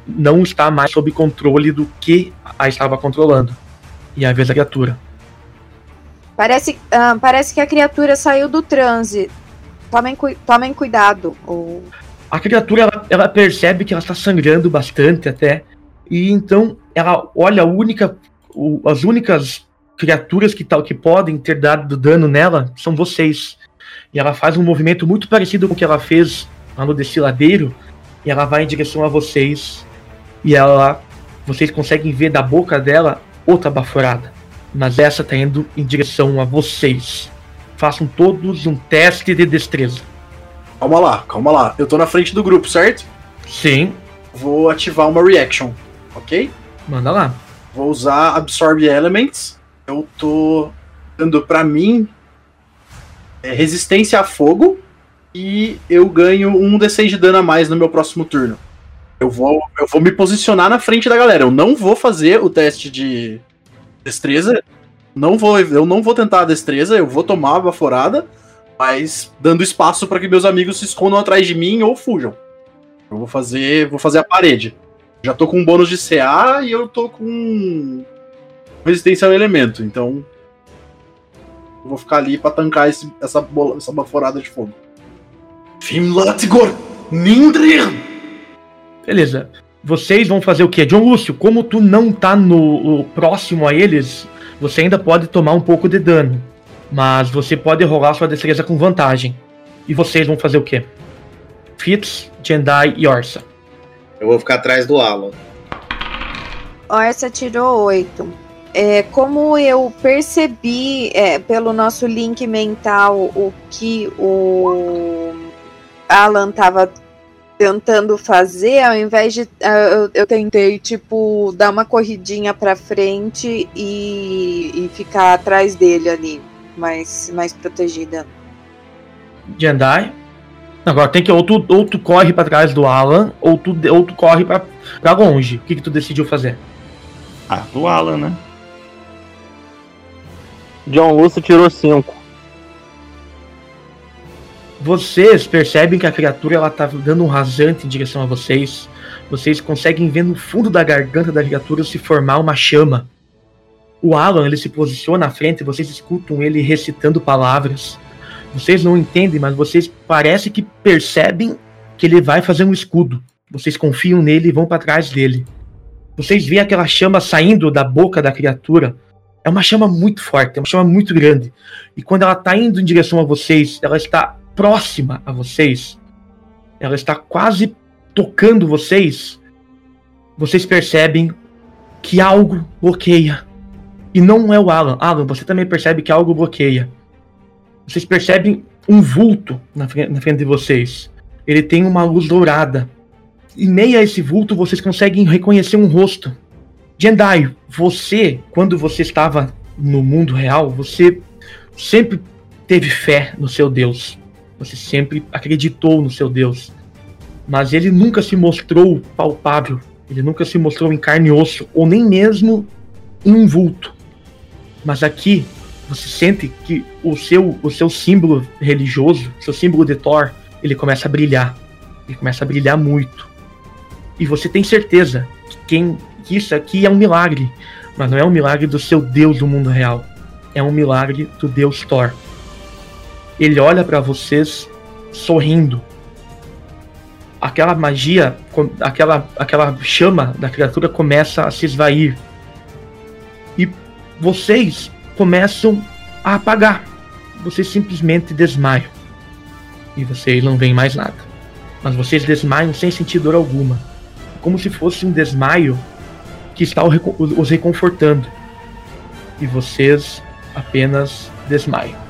não está mais sob controle do que a estava controlando. E a vez da criatura. Parece, ah, parece que a criatura saiu do transe. Tomem, cui- tomem cuidado. Ou... A criatura ela, ela percebe que ela está sangrando bastante até. E então ela olha única, o- as únicas criaturas que, tal, que podem ter dado dano nela são vocês. E ela faz um movimento muito parecido com o que ela fez lá no desfiladeiro. E ela vai em direção a vocês. E ela. Vocês conseguem ver da boca dela outra baforada. Mas essa tá indo em direção a vocês. Façam todos um teste de destreza. Calma lá, calma lá. Eu tô na frente do grupo, certo? Sim. Vou ativar uma reaction, ok? Manda lá. Vou usar Absorb Elements. Eu tô dando pra mim é, resistência a fogo e eu ganho um D6 de dano a mais no meu próximo turno. Eu vou, eu vou me posicionar na frente da galera. Eu não vou fazer o teste de destreza. Não vou, eu não vou tentar a destreza, eu vou tomar a baforada, mas dando espaço para que meus amigos se escondam atrás de mim ou fujam. Eu vou fazer, vou fazer a parede. Já tô com um bônus de CA e eu tô com resistência ao elemento, então eu vou ficar ali para tancar esse, essa, bola, essa baforada de fogo. Fimlatigor Nindrir! Beleza. Vocês vão fazer o quê? John Lúcio, como tu não tá no próximo a eles, você ainda pode tomar um pouco de dano. Mas você pode rolar sua destreza com vantagem. E vocês vão fazer o quê? Fitz, Jendai e Orsa. Eu vou ficar atrás do Alan. Orsa tirou 8. É, como eu percebi é, pelo nosso link mental o que o Alan tava tentando fazer, ao invés de. Eu, eu tentei, tipo, dar uma corridinha pra frente e, e ficar atrás dele ali, mais, mais protegida. Jendai. Agora tem que ou tu, ou tu corre pra trás do Alan, ou tu, ou tu corre pra, pra longe. O que, que tu decidiu fazer? Ah, do Alan, né? John Lúcio tirou 5. Vocês percebem que a criatura ela tá dando um rasante em direção a vocês. Vocês conseguem ver no fundo da garganta da criatura se formar uma chama. O Alan ele se posiciona à frente, vocês escutam ele recitando palavras. Vocês não entendem, mas vocês parece que percebem que ele vai fazer um escudo. Vocês confiam nele e vão para trás dele. Vocês veem aquela chama saindo da boca da criatura. É uma chama muito forte, é uma chama muito grande. E quando ela está indo em direção a vocês, ela está próxima a vocês, ela está quase tocando vocês. Vocês percebem que algo bloqueia. E não é o Alan. Alan, você também percebe que algo bloqueia. Vocês percebem um vulto na frente, na frente de vocês. Ele tem uma luz dourada. Em meio a esse vulto, vocês conseguem reconhecer um rosto. Jendai, você, quando você estava no mundo real, você sempre teve fé no seu Deus. Você sempre acreditou no seu Deus. Mas ele nunca se mostrou palpável. Ele nunca se mostrou em carne e osso, ou nem mesmo em um vulto. Mas aqui você sente que o seu, o seu símbolo religioso, seu símbolo de Thor, ele começa a brilhar. Ele começa a brilhar muito. E você tem certeza que, quem, que isso aqui é um milagre. Mas não é um milagre do seu Deus do mundo real. É um milagre do Deus Thor. Ele olha para vocês sorrindo. Aquela magia, aquela, aquela chama da criatura começa a se esvair. E vocês começam a apagar. Vocês simplesmente desmaiam. E vocês não veem mais nada. Mas vocês desmaiam sem sentir dor alguma. Como se fosse um desmaio que está os reconfortando. E vocês apenas desmaiam.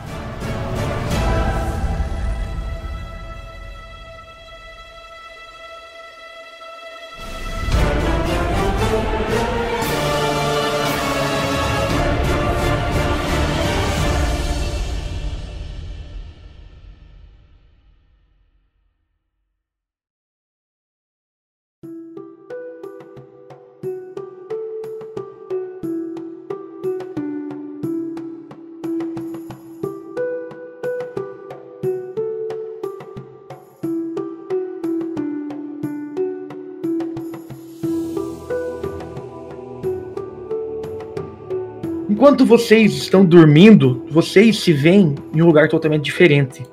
Vocês estão dormindo, vocês se veem em um lugar totalmente diferente.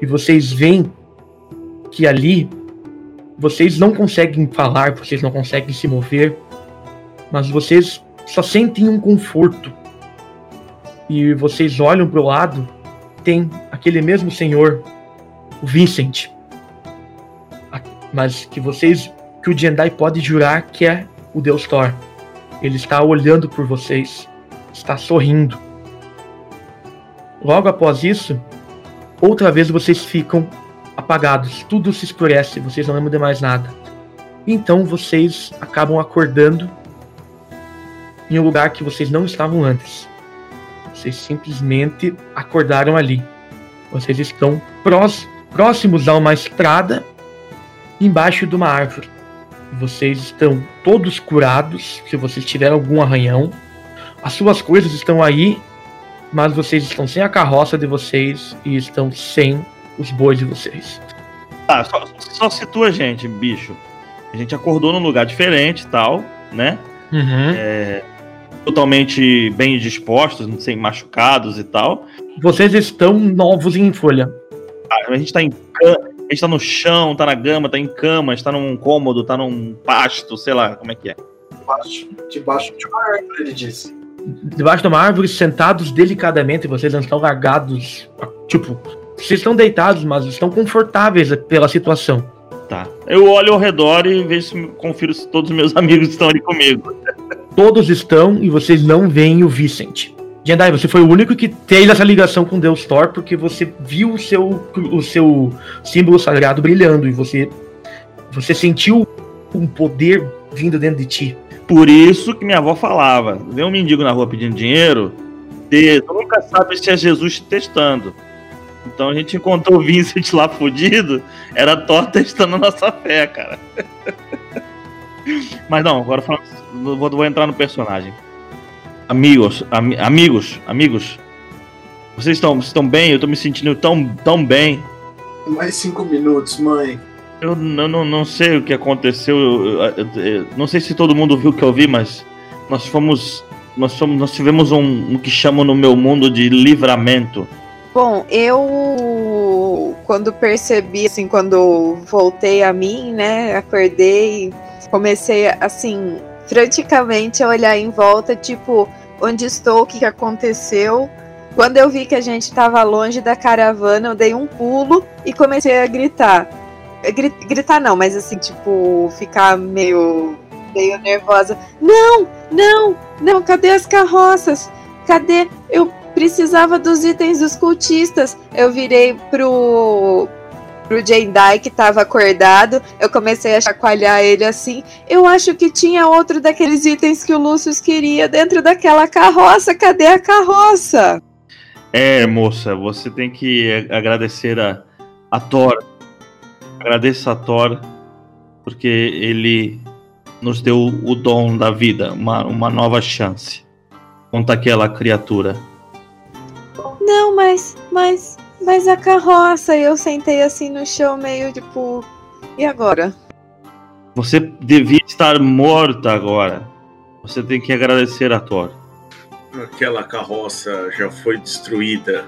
E vocês veem que ali vocês não conseguem falar, vocês não conseguem se mover, mas vocês só sentem um conforto. E vocês olham para o lado, tem aquele mesmo senhor, o Vincent. Mas que vocês, que o Jendai pode jurar que é o Deus Thor. Ele está olhando por vocês, está sorrindo. Logo após isso, outra vez vocês ficam apagados, tudo se escurece, vocês não lembram de mais nada. Então vocês acabam acordando em um lugar que vocês não estavam antes. Vocês simplesmente acordaram ali. Vocês estão próximos a uma estrada embaixo de uma árvore. Vocês estão todos curados, se vocês tiveram algum arranhão. As suas coisas estão aí, mas vocês estão sem a carroça de vocês e estão sem os bois de vocês. Ah, só, só situa a gente, bicho. A gente acordou num lugar diferente e tal, né? Uhum. É, totalmente bem dispostos, sem machucados e tal. Vocês estão novos em folha. Ah, a gente tá em a gente tá no chão, tá na gama, tá em cama, está num cômodo, tá num pasto, sei lá como é que é. Debaixo, debaixo de uma árvore, ele disse. Debaixo de uma árvore, sentados delicadamente, vocês não estão largados. Tipo, vocês estão deitados, mas estão confortáveis pela situação. Tá. Eu olho ao redor e vejo se confiro se todos os meus amigos estão ali comigo. Todos estão e vocês não veem o Vicent. Jedi, você foi o único que fez essa ligação com Deus Thor porque você viu o seu, o seu símbolo sagrado brilhando e você, você sentiu um poder vindo dentro de ti. Por isso que minha avó falava: vê um mendigo na rua pedindo dinheiro, tu nunca sabe se é Jesus te testando. Então a gente encontrou o Vincent lá fudido, era Thor testando a nossa fé, cara. Mas não, agora vou, vou entrar no personagem. Amigos, ami- amigos, amigos, vocês estão, estão bem? Eu tô me sentindo tão, tão bem. Mais cinco minutos, mãe. Eu não, não, não sei o que aconteceu. eu- eu- eu- não sei se todo mundo viu o que eu vi, mas nós fomos. Nós, fomos, nós tivemos um, um que chamam no meu mundo de livramento. Bom, eu quando percebi, assim, quando voltei a mim, né, acordei, comecei assim, franticamente a olhar em volta, tipo, onde estou, o que, que aconteceu. Quando eu vi que a gente estava longe da caravana, eu dei um pulo e comecei a gritar. Gri- Gritar não, mas assim, tipo, ficar meio, meio nervosa. Não, não, não, cadê as carroças? Cadê? Eu precisava dos itens dos cultistas. Eu virei pro pro Jendai que tava acordado. Eu comecei a chacoalhar ele assim. Eu acho que tinha outro daqueles itens que o Lúcio queria dentro daquela carroça. Cadê a carroça? É, moça, você tem que agradecer a, a Thor. Agradeça a Thor, porque ele nos deu o dom da vida, uma, uma nova chance contra aquela criatura. Não, mas mas mas a carroça. Eu sentei assim no chão meio tipo e agora? Você devia estar morta agora. Você tem que agradecer a Thor. Aquela carroça já foi destruída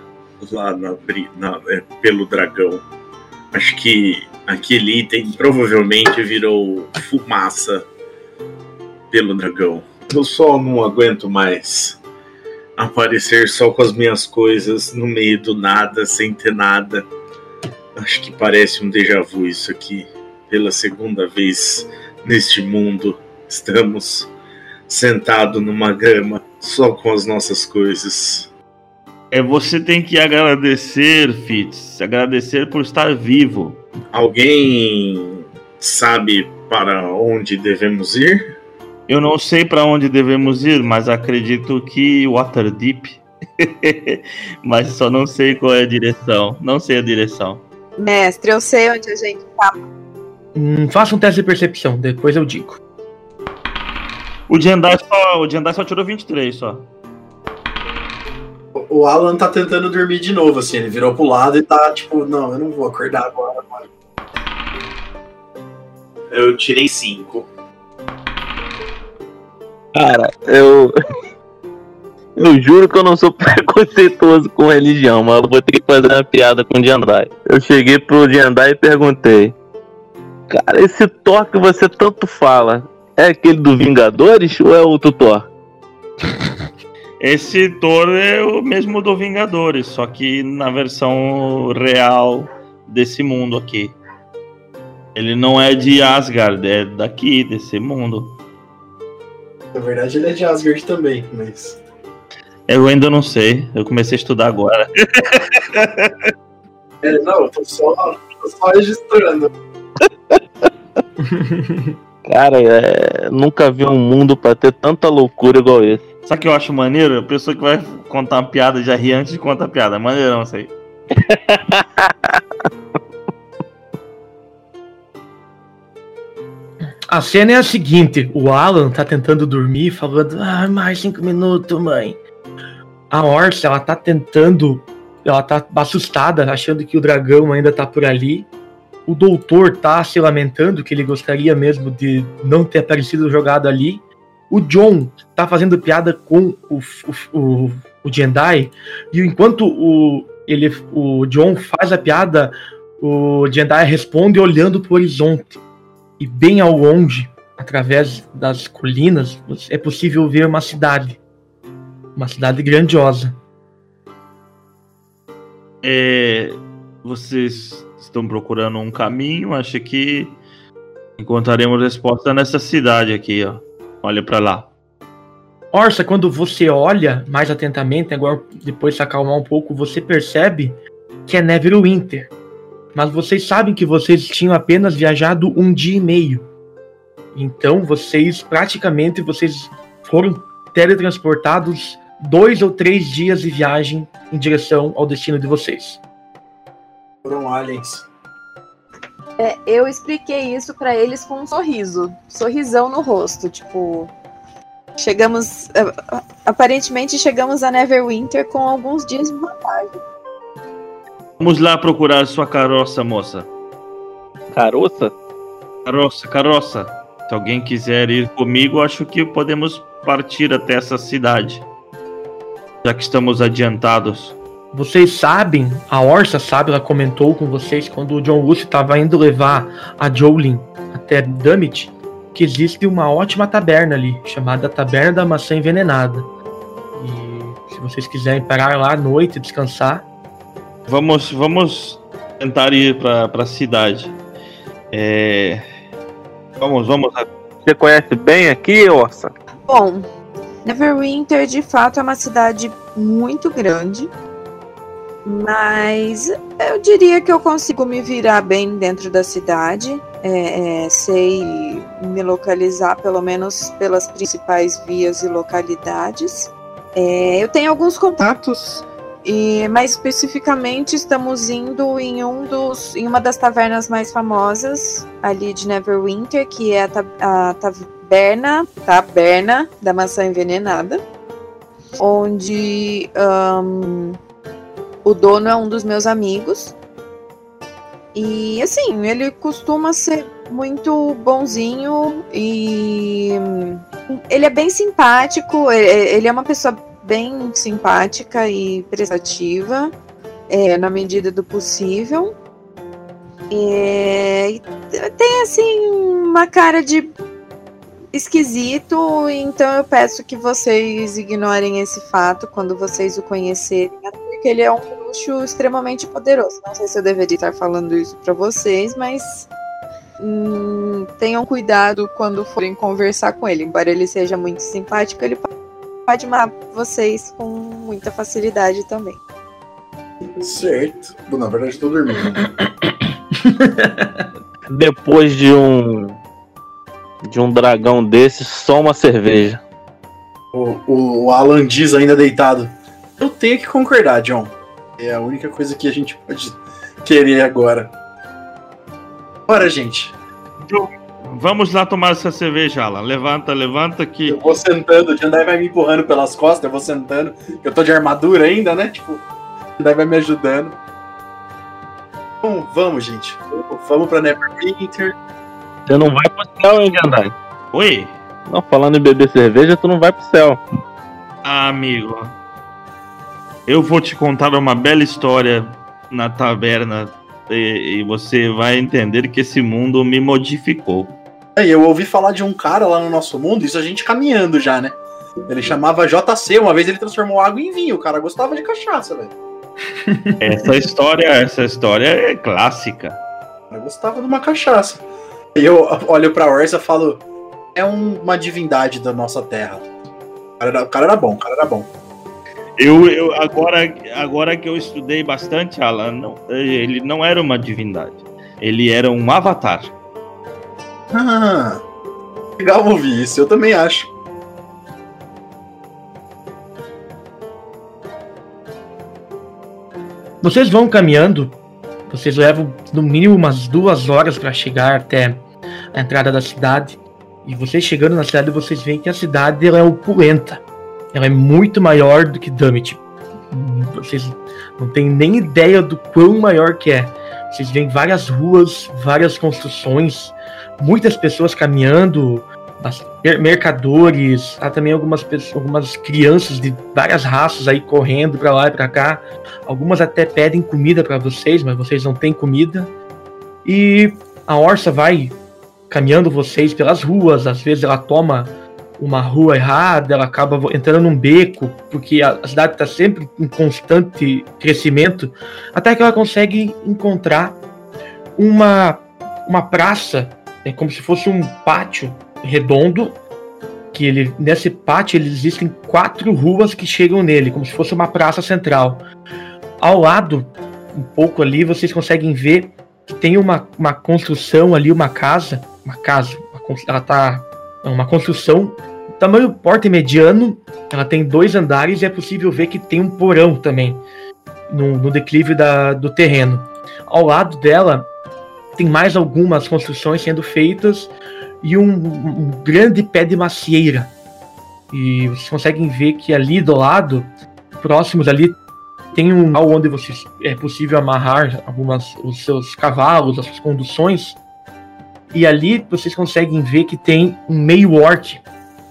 lá na, na- é, pelo dragão. Acho que aquele item provavelmente virou fumaça pelo dragão. Eu só não aguento mais aparecer só com as minhas coisas no meio do nada, sem ter nada. Acho que parece um déjà vu isso aqui. Pela segunda vez neste mundo, estamos sentados numa grama só com as nossas coisas. É, você tem que agradecer, Fitz. Agradecer por estar vivo. Alguém sabe para onde devemos ir? Eu não sei para onde devemos ir, mas acredito que Waterdeep. mas só não sei qual é a direção. Não sei a direção. Mestre, eu sei onde a gente tá. Hum, faça um teste de percepção, depois eu digo. O Jendai só, o Jendai só tirou 23 só. O- Alan tá tentando dormir de novo, assim. Ele virou pro lado e tá tipo, não, eu não vou acordar agora, mano. Eu tirei cinco. Cara, eu. Eu juro que eu não sou preconceituoso com religião, mas eu vou ter que fazer uma piada com o Jandai. Eu cheguei pro Jandai e perguntei: Cara, esse Thor que você tanto fala, é aquele do Vingadores ou é outro Thor? Esse Thor é o mesmo do Vingadores, só que na versão real desse mundo aqui. Ele não é de Asgard, é daqui, desse mundo. Na verdade, ele é de Asgard também, mas. Eu ainda não sei. Eu comecei a estudar agora. É, não, eu tô só, tô só registrando. Cara, é, nunca vi um mundo pra ter tanta loucura igual esse. Sabe o que eu acho maneiro? A pessoa que vai contar uma piada já ri antes de contar a piada. Maneirão isso aí. A cena é a seguinte: o Alan tá tentando dormir, falando, ah, mais cinco minutos, mãe. A Orsa, ela tá tentando, ela tá assustada, achando que o dragão ainda tá por ali. O doutor tá se lamentando, que ele gostaria mesmo de não ter aparecido jogado ali. O John tá fazendo piada com o, o, o, o Jendai, e enquanto o, ele, o John faz a piada, o Jendai responde olhando pro horizonte e bem ao longe, através das colinas, é possível ver uma cidade. Uma cidade grandiosa. É, vocês estão procurando um caminho, acho que encontraremos resposta nessa cidade aqui, ó. Olha pra lá. Orsa, quando você olha mais atentamente, agora depois se acalmar um pouco, você percebe que é Neverwinter. Mas vocês sabem que vocês tinham apenas viajado um dia e meio. Então vocês praticamente vocês foram teletransportados dois ou três dias de viagem em direção ao destino de vocês. Foram aliens. É, eu expliquei isso pra eles com um sorriso. Sorrisão no rosto, tipo. Chegamos. é, Aparentemente chegamos a Neverwinter com alguns dias de vantagem. Vamos lá procurar sua carroça, moça. Caroça? Carroça, carroça. Se alguém quiser ir comigo, acho que podemos partir até essa cidade. Já que estamos adiantados. Vocês sabem, a Orsa sabe, ela comentou com vocês quando o John Lucy estava indo levar a Jolene até Dummit, que existe uma ótima taberna ali, chamada Taberna da Maçã Envenenada. E se vocês quiserem parar lá à noite e descansar, Vamos, vamos tentar ir para a cidade. É... Vamos, vamos. Você conhece bem aqui, Orsa? Bom, Neverwinter de fato é uma cidade muito grande, mas eu diria que eu consigo me virar bem dentro da cidade. É, é, sei me localizar pelo menos pelas principais vias e localidades. É, eu tenho alguns contatos e mais especificamente estamos indo em um dos em uma das tavernas mais famosas ali de Neverwinter, que é a, ta- a taberna, taberna da maçã envenenada, onde ahn, o dono é um dos meus amigos. E assim, ele costuma ser muito bonzinho e ele é bem simpático, ele é uma pessoa bem simpática e prestativa, é, na medida do possível. É, tem assim uma cara de esquisito, então eu peço que vocês ignorem esse fato quando vocês o conhecerem, porque ele é um bruxo extremamente poderoso. Não sei se eu deveria estar falando isso pra vocês, mas hum, tenham cuidado quando forem conversar com ele. Embora ele seja muito simpático, ele pode matar vocês com muita facilidade também. Certo. Bom, na verdade, tô dormindo. Depois de um. De um dragão desse, só uma cerveja. O, o, o Alan diz ainda deitado. Eu tenho que concordar, John. É a única coisa que a gente pode querer agora. Bora, gente. Vamos lá tomar essa cerveja, Alan. Levanta, levanta que. Eu vou sentando, o Jandai vai me empurrando pelas costas, eu vou sentando. Eu tô de armadura ainda, né? Tipo, o Jandai vai me ajudando. Bom, vamos, gente. Vamos pra Neverwinter. Você não vai pro céu, hein, Jandai? Oi, Não, falando em beber cerveja, tu não vai pro céu. amigo. Eu vou te contar uma bela história na taberna e, e você vai entender que esse mundo me modificou. Aí, eu ouvi falar de um cara lá no nosso mundo, isso a gente caminhando já, né? Ele chamava JC, uma vez ele transformou água em vinho, o cara gostava de cachaça, velho. Essa história, essa história é clássica. Cara gostava de uma cachaça. E eu olho pra Orsa e falo: é um- uma divindade da nossa terra. O cara, era, o cara era bom, o cara era bom. Eu, eu agora, agora que eu estudei bastante, Alan, não, ele não era uma divindade. Ele era um avatar. Ah, legal ouvir isso, eu também acho. Vocês vão caminhando, vocês levam no mínimo umas duas horas para chegar até a entrada da cidade. E vocês chegando na cidade, vocês veem que a cidade ela é opulenta. Ela é muito maior do que Dummit. Vocês não têm nem ideia do quão maior que é. Vocês veem várias ruas, várias construções, muitas pessoas caminhando, mercadores, há também algumas pessoas, algumas crianças de várias raças aí correndo para lá e para cá. Algumas até pedem comida para vocês, mas vocês não têm comida. E a Orsa vai caminhando vocês pelas ruas, às vezes ela toma uma rua errada, ela acaba entrando num beco, porque a cidade está sempre em constante crescimento, até que ela consegue encontrar uma, uma praça, é como se fosse um pátio redondo, que ele nesse pátio existem quatro ruas que chegam nele, como se fosse uma praça central. Ao lado, um pouco ali, vocês conseguem ver que tem uma, uma construção ali, uma casa, uma casa, uma ela tá é uma construção tamanho porte mediano, ela tem dois andares e é possível ver que tem um porão também no, no declive da, do terreno. Ao lado dela tem mais algumas construções sendo feitas e um, um grande pé de macieira. E vocês conseguem ver que ali do lado, próximos ali, tem um local onde vocês, é possível amarrar algumas os seus cavalos, as suas conduções. E ali vocês conseguem ver que tem um meio orc.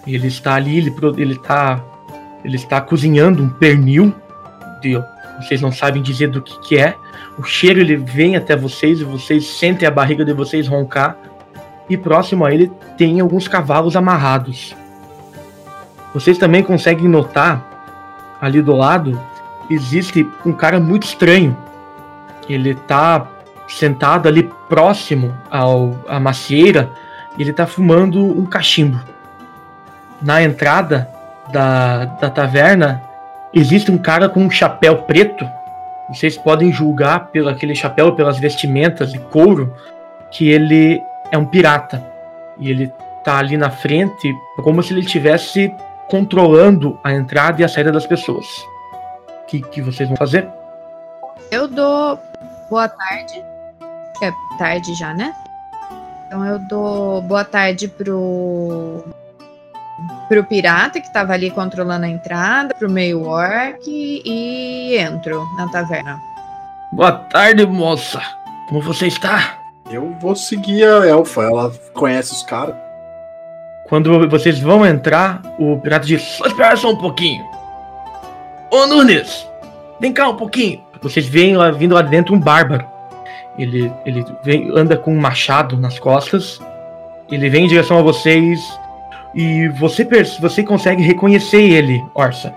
Ele está ali, ele, ele, está, ele está cozinhando um pernil. De, vocês não sabem dizer do que, que é. O cheiro ele vem até vocês e vocês sentem a barriga de vocês roncar. E próximo a ele tem alguns cavalos amarrados. Vocês também conseguem notar ali do lado existe um cara muito estranho. Ele tá sentado ali próximo ao à macieira, ele tá fumando um cachimbo. Na entrada da, da taverna existe um cara com um chapéu preto. Vocês podem julgar pelo aquele chapéu, pelas vestimentas de couro, que ele é um pirata. E ele tá ali na frente como se ele estivesse controlando a entrada e a saída das pessoas. O que, que vocês vão fazer? Eu dou boa tarde. É tarde já, né? Então eu dou boa tarde pro pro pirata que tava ali controlando a entrada, pro meio orc e entro na taverna. Boa tarde, moça. Como você está? Eu vou seguir a elfa, ela conhece os caras. Quando vocês vão entrar, o pirata diz: Só espera só um pouquinho. Ô Nunes, vem cá um pouquinho. Vocês veem lá, vindo lá dentro um bárbaro. Ele, ele vem, anda com um machado nas costas. Ele vem em direção a vocês. E você, você consegue reconhecer ele, Orsa.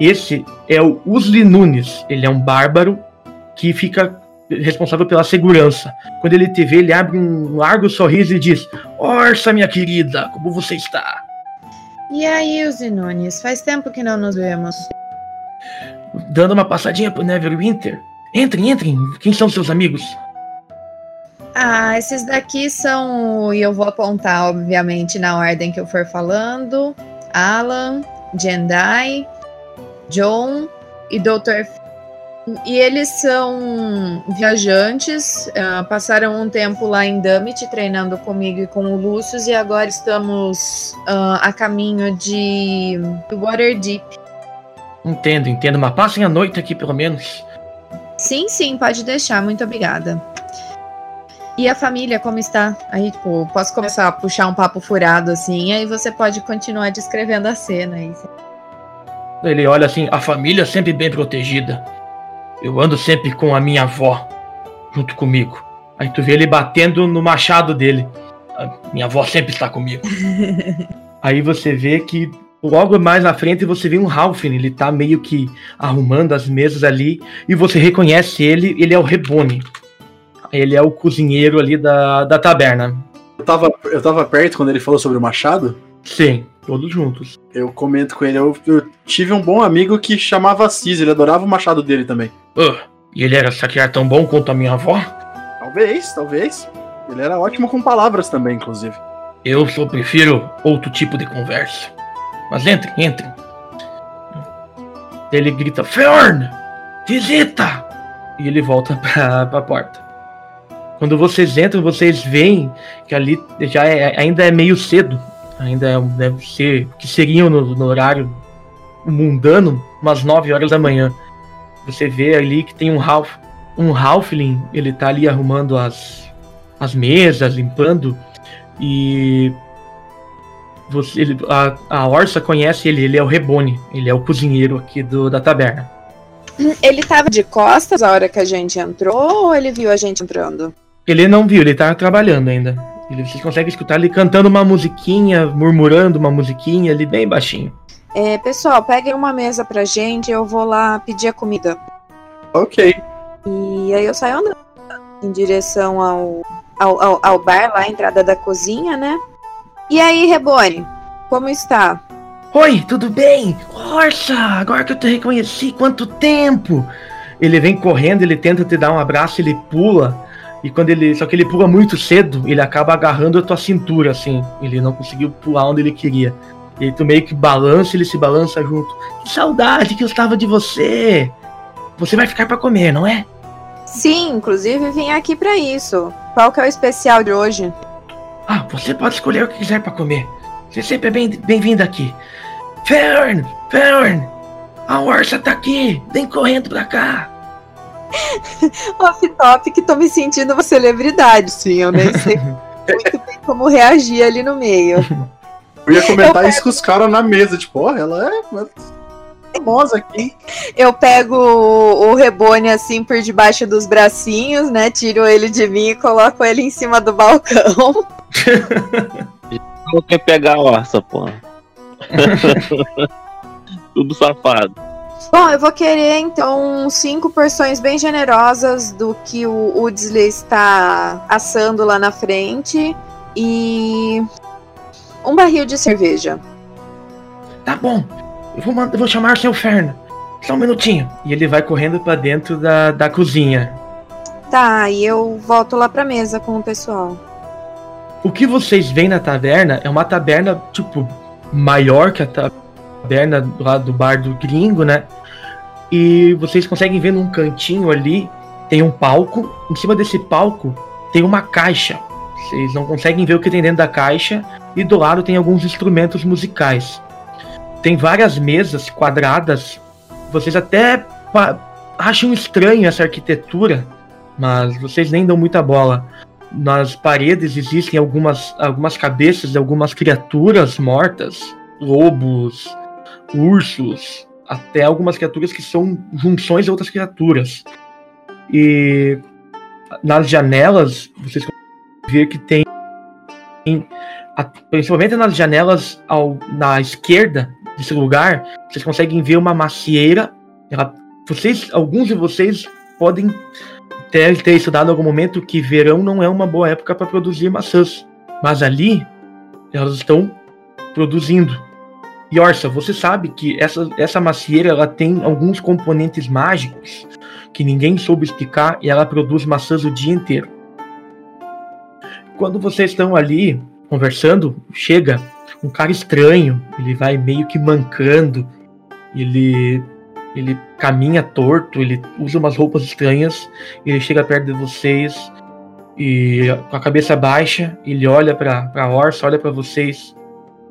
Esse é o Usli Nunes. Ele é um bárbaro que fica responsável pela segurança. Quando ele te vê, ele abre um largo sorriso e diz: Orsa, minha querida, como você está? E aí, os Nunes, faz tempo que não nos vemos. Dando uma passadinha pro Neverwinter? Entrem, entrem. Quem são seus amigos? Ah, esses daqui são. E eu vou apontar, obviamente, na ordem que eu for falando: Alan, Jendai, John e Dr. E eles são viajantes, ah, passaram um tempo lá em Dummit treinando comigo e com o Lúcio, e agora estamos ah, a caminho de Waterdeep. Entendo, entendo, mas passem a noite aqui pelo menos. Sim, sim, pode deixar, muito obrigada. E a família, como está? Aí, tipo, posso começar a puxar um papo furado assim, aí você pode continuar descrevendo a cena aí. Ele olha assim: a família sempre bem protegida. Eu ando sempre com a minha avó junto comigo. Aí tu vê ele batendo no machado dele. A minha avó sempre está comigo. Aí você vê que logo mais na frente você vê um Ralphin, ele tá meio que arrumando as mesas ali e você reconhece ele, ele é o Rebone. Ele é o cozinheiro ali da, da taberna. tava, eu tava perto quando ele falou sobre o machado. Sim, todos juntos. Eu comento com ele. Eu, eu tive um bom amigo que chamava Cis, ele adorava o machado dele também. Ah, e ele era saquear tão bom quanto a minha avó? Talvez, talvez. Ele era ótimo com palavras também, inclusive. Eu só prefiro outro tipo de conversa. Mas entrem, entrem. Ele grita: Fern! Visita! E ele volta pra, pra porta. Quando vocês entram, vocês veem que ali já é, ainda é meio cedo. Ainda é, deve ser que seriam no, no horário mundano, umas 9 horas da manhã. Você vê ali que tem um Ralph, um Halfling, ele tá ali arrumando as, as mesas, limpando. E você, ele, a, a Orsa conhece ele, ele é o Rebone, ele é o cozinheiro aqui do, da taberna. Ele tava de costas a hora que a gente entrou ou ele viu a gente entrando? Ele não viu, ele tá trabalhando ainda. Ele, vocês conseguem escutar ele cantando uma musiquinha, murmurando uma musiquinha ali bem baixinho. É, pessoal, peguem uma mesa pra gente, eu vou lá pedir a comida. Ok. E aí eu saio andando em direção ao, ao, ao, ao bar, lá, a entrada da cozinha, né? E aí, Rebone, como está? Oi, tudo bem? Orsa, agora que eu te reconheci, quanto tempo! Ele vem correndo, ele tenta te dar um abraço, ele pula. E quando ele. Só que ele pula muito cedo, ele acaba agarrando a tua cintura, assim. Ele não conseguiu pular onde ele queria. E tu meio que balança, ele se balança junto. Que saudade que eu estava de você! Você vai ficar para comer, não é? Sim, inclusive vim aqui para isso. Qual que é o especial de hoje? Ah, você pode escolher o que quiser para comer. Você sempre é bem-vindo bem aqui. Fern! Fern! A Orsa tá aqui! Vem correndo pra cá! Off-top que tô me sentindo uma celebridade, sim. Eu nem sei muito bem como reagir ali no meio. Eu ia comentar eu isso com os caras na mesa, tipo, ó, oh, ela é famosa aqui. Eu pego o, o Rebone assim por debaixo dos bracinhos, né? Tiro ele de mim e coloco ele em cima do balcão. Quer pegar a orça, pô. Tudo safado. Bom, eu vou querer então cinco porções bem generosas do que o Udsley está assando lá na frente e um barril de cerveja. Tá bom, eu vou, eu vou chamar o seu Ferno. Só um minutinho. E ele vai correndo para dentro da, da cozinha. Tá, e eu volto lá pra mesa com o pessoal. O que vocês veem na taverna é uma taberna, tipo, maior que a taberna lá do bar do gringo, né? E vocês conseguem ver num cantinho ali, tem um palco. Em cima desse palco tem uma caixa. Vocês não conseguem ver o que tem dentro da caixa. E do lado tem alguns instrumentos musicais. Tem várias mesas quadradas. Vocês até acham estranho essa arquitetura, mas vocês nem dão muita bola. Nas paredes existem algumas, algumas cabeças de algumas criaturas mortas, lobos, ursos, até algumas criaturas que são junções de outras criaturas. E nas janelas, vocês conseguem ver que tem, principalmente nas janelas ao, na esquerda desse lugar, vocês conseguem ver uma macieira. Ela, vocês, alguns de vocês podem ter, ter estudado em algum momento que verão não é uma boa época para produzir maçãs, mas ali elas estão produzindo. E Orsa, você sabe que essa, essa macieira ela tem alguns componentes mágicos que ninguém soube explicar e ela produz maçãs o dia inteiro. Quando vocês estão ali conversando, chega um cara estranho, ele vai meio que mancando, ele ele caminha torto, ele usa umas roupas estranhas, ele chega perto de vocês e com a cabeça baixa, ele olha para Orsa, olha para vocês.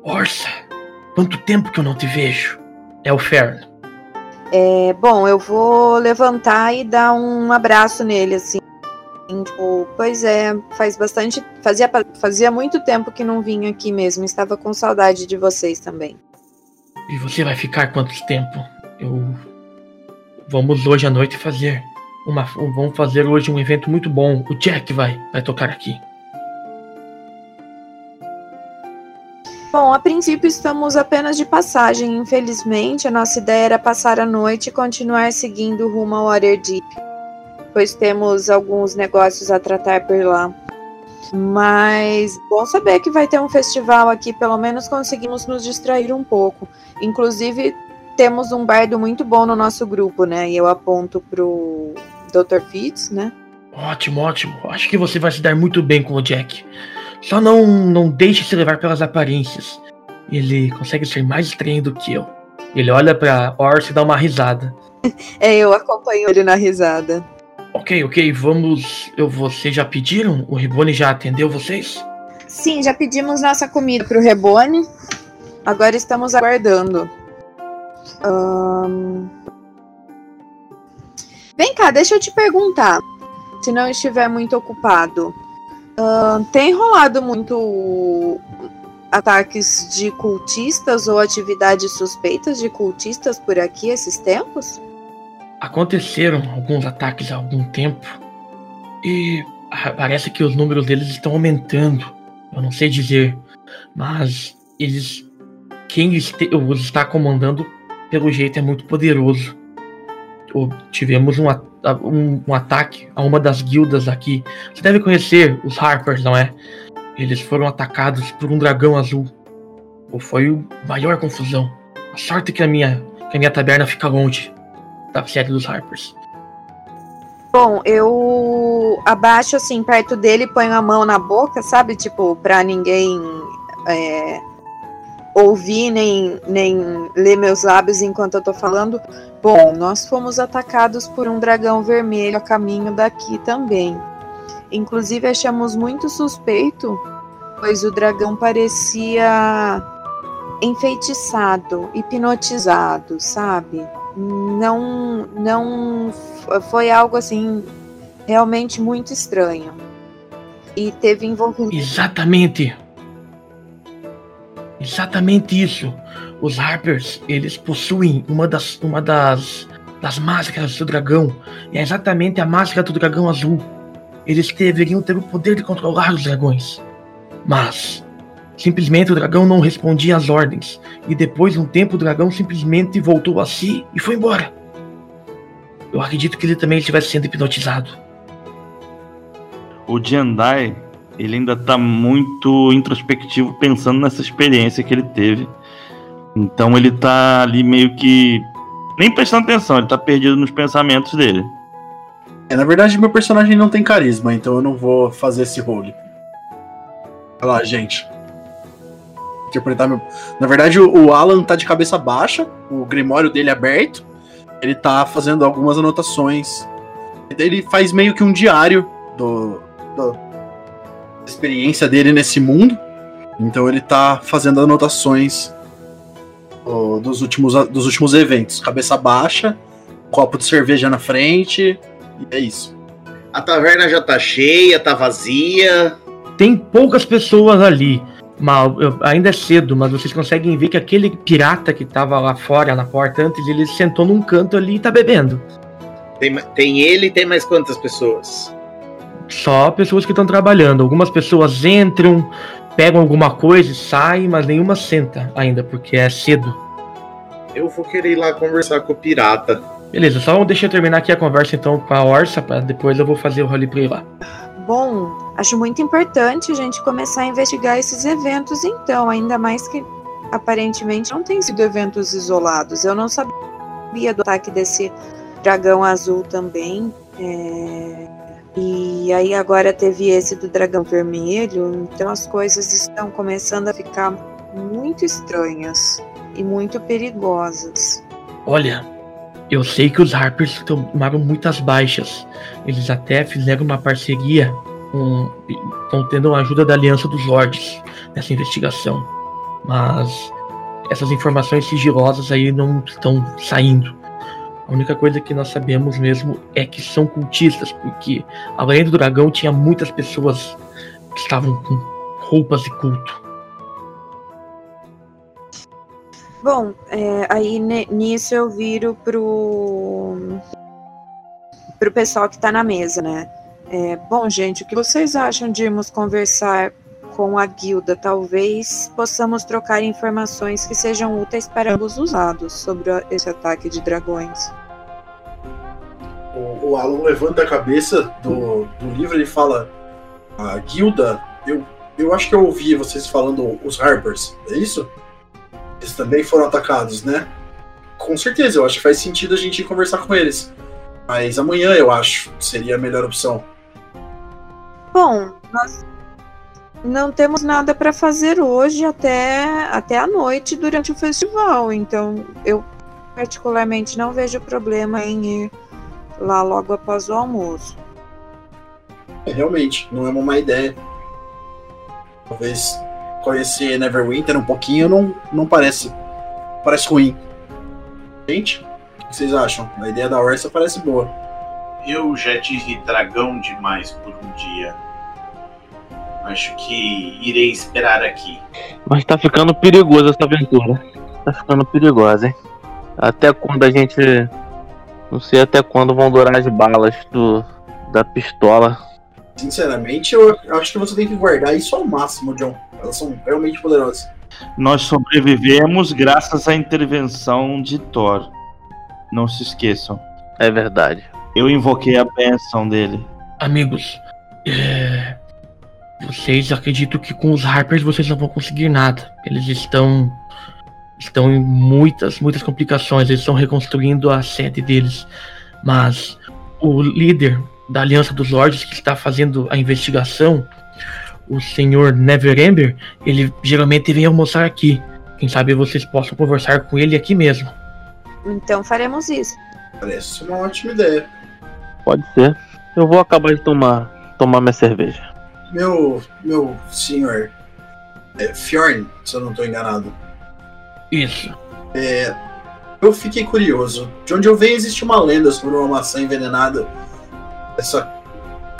Orsa, Quanto tempo que eu não te vejo? É o Fern. É, bom, eu vou levantar e dar um abraço nele, assim. Tipo, pois é, faz bastante. Fazia, fazia muito tempo que não vim aqui mesmo. Estava com saudade de vocês também. E você vai ficar quanto tempo? Eu. Vamos hoje à noite fazer. Uma, vamos fazer hoje um evento muito bom. O Jack vai, vai tocar aqui. Bom, a princípio estamos apenas de passagem. Infelizmente, a nossa ideia era passar a noite e continuar seguindo rumo ao Waterdeep, pois temos alguns negócios a tratar por lá. Mas bom saber que vai ter um festival aqui, pelo menos conseguimos nos distrair um pouco. Inclusive, temos um bardo muito bom no nosso grupo, né? E eu aponto pro Dr. Fitz, né? Ótimo, ótimo. Acho que você vai se dar muito bem com o Jack. Só não, não deixe se levar pelas aparências. Ele consegue ser mais estranho do que eu. Ele olha pra Orse e dá uma risada. É, eu acompanho ele na risada. Ok, ok, vamos. Eu, vocês já pediram? O Ribone já atendeu vocês? Sim, já pedimos nossa comida pro Rebone. Agora estamos aguardando. Vem cá, deixa eu te perguntar. Se não estiver muito ocupado. Tem rolado muito ataques de cultistas ou atividades suspeitas de cultistas por aqui esses tempos? Aconteceram alguns ataques há algum tempo. E parece que os números deles estão aumentando. Eu não sei dizer. Mas eles. Quem os está comandando, pelo jeito, é muito poderoso. Tivemos um, a- um- um ataque a uma das guildas aqui. Você deve conhecer os Harpers, não é? Eles foram atacados por um dragão azul. Pô, Foi a maior confusão. A sorte que a minha, que a minha taberna fica longe da sede dos Harpers. Bom, eu abaixo assim perto dele ponho a mão na boca, sabe? Tipo, pra ninguém é, ouvir nem, nem ler meus lábios enquanto eu tô falando. Bom, nós fomos atacados por um dragão vermelho a caminho daqui também. Inclusive achamos muito suspeito, pois o dragão parecia enfeitiçado, hipnotizado, sabe? Não, não foi algo assim realmente muito estranho. E teve envolvimento. Exatamente. Exatamente isso. Os Harpers, eles possuem uma das, uma das, das máscaras do dragão. E é exatamente a máscara do dragão azul. Eles deveriam ter o poder de controlar os dragões. Mas, simplesmente o dragão não respondia às ordens. E depois de um tempo o dragão simplesmente voltou a si e foi embora. Eu acredito que ele também estivesse sendo hipnotizado. O Jandai, ele ainda tá muito introspectivo pensando nessa experiência que ele teve. Então ele tá ali meio que nem prestando atenção, ele tá perdido nos pensamentos dele. É, na verdade, meu personagem não tem carisma, então eu não vou fazer esse role. Olha lá, gente. Interpretar meu. Na verdade, o Alan tá de cabeça baixa, o grimório dele é aberto. Ele tá fazendo algumas anotações. Ele faz meio que um diário do, do- experiência dele nesse mundo. Então ele tá fazendo anotações do- dos, últimos, dos últimos eventos. Cabeça baixa, copo de cerveja na frente. E é isso. A taverna já tá cheia, tá vazia. Tem poucas pessoas ali. Mal, eu- ainda é cedo, mas vocês conseguem ver que aquele pirata que tava lá fora na porta antes, ele sentou num canto ali e tá bebendo. Tem, tem ele e tem mais quantas pessoas? Só pessoas que estão trabalhando. Algumas pessoas entram, pegam alguma coisa e saem, mas nenhuma senta ainda, porque é cedo. Eu vou querer ir lá conversar com o pirata. Beleza, só deixa eu terminar aqui a conversa então com a Orsa, pra depois eu vou fazer o roleplay lá. Bom, acho muito importante a gente começar a investigar esses eventos, então, ainda mais que aparentemente não tem sido eventos isolados. Eu não sabia do ataque desse dragão azul também. é, E aí agora teve esse do dragão vermelho, então as coisas estão começando a ficar muito estranhas e muito perigosas. Olha, eu sei que os Harpers tomaram muitas baixas. Eles até fizeram uma parceria com. estão tendo a ajuda da Aliança dos Lords nessa investigação. Mas essas informações sigilosas aí não estão saindo. A única coisa que nós sabemos mesmo é que são cultistas, porque além do dragão tinha muitas pessoas que estavam com roupas de culto. Bom, é, aí nisso eu viro pro pro pessoal que tá na mesa, né? É, bom, gente, o que vocês acham de irmos conversar com a guilda? Talvez possamos trocar informações que sejam úteis para ambos os lados sobre esse ataque de dragões. O, o Alan levanta a cabeça do, do livro e fala: a guilda, eu, eu acho que eu ouvi vocês falando os Harpers, é isso? Eles também foram atacados, né? Com certeza, eu acho que faz sentido a gente ir conversar com eles. Mas amanhã eu acho que seria a melhor opção. Bom, nós não temos nada para fazer hoje até, até a noite durante o festival, então eu particularmente não vejo problema em ir lá logo após o almoço. É, realmente, não é uma má ideia. Talvez conhecer Neverwinter um pouquinho não, não parece parece ruim. Gente, o que vocês acham? A ideia da Orsa parece boa. Eu já tive dragão demais por um dia. Acho que irei esperar aqui. Mas tá ficando perigoso essa aventura. Tá ficando perigosa, hein? Até quando a gente. Não sei até quando vão durar as balas do, da pistola. Sinceramente, eu acho que você tem que guardar isso ao máximo, John. Elas são realmente poderosas. Nós sobrevivemos graças à intervenção de Thor. Não se esqueçam. É verdade. Eu invoquei a benção dele. Amigos, é, vocês acreditam que com os Harpers vocês não vão conseguir nada. Eles estão estão em muitas, muitas complicações. Eles estão reconstruindo a sede deles. Mas o líder da Aliança dos Lords que está fazendo a investigação, o senhor Neverember, ele geralmente vem almoçar aqui. Quem sabe vocês possam conversar com ele aqui mesmo. Então faremos isso. Parece uma ótima ideia. Pode ser. Eu vou acabar de tomar, tomar minha cerveja. Meu, meu senhor é, Fjorn, se eu não estou enganado. Isso. É, eu fiquei curioso. De onde eu venho existe uma lenda sobre uma maçã envenenada. Essa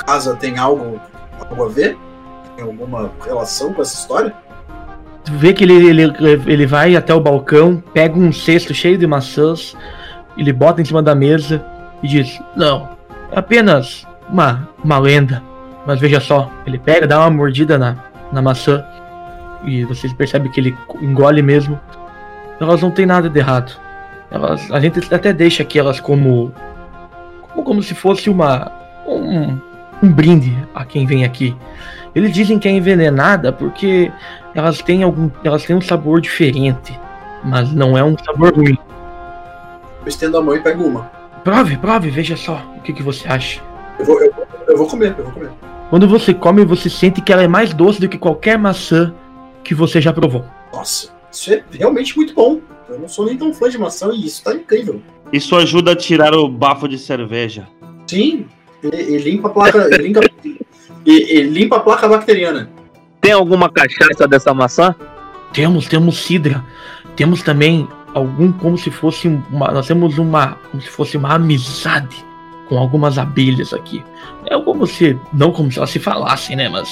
casa tem algo, algo a ver? Tem alguma relação com essa história? Tu vê que ele, ele, ele vai até o balcão, pega um cesto cheio de maçãs, ele bota em cima da mesa e diz: Não, é apenas uma, uma lenda. Mas veja só, ele pega, dá uma mordida na, na maçã e vocês percebem que ele engole mesmo. Elas não têm nada de errado. Elas, a gente até deixa aqui elas como, como, como se fosse uma um, um brinde a quem vem aqui. Eles dizem que é envenenada porque elas têm algum, elas têm um sabor diferente, mas não é um sabor ruim. Eu estendo a mão e pego uma. Prove, prove, veja só o que, que você acha. Eu vou, eu, eu vou comer, eu vou comer. Quando você come, você sente que ela é mais doce do que qualquer maçã que você já provou. Nossa, isso é realmente muito bom. Eu não sou nem tão fã de maçã e isso tá incrível. Isso ajuda a tirar o bafo de cerveja. Sim, ele, limpa a placa. ele, limpa, ele, limpa a placa bacteriana. Tem alguma cachaça dessa maçã? Temos, temos cidra. Temos também algum como se fosse uma. Nós temos uma. como se fosse uma amizade com algumas abelhas aqui. É como se. Não como se elas se falassem, né? Mas.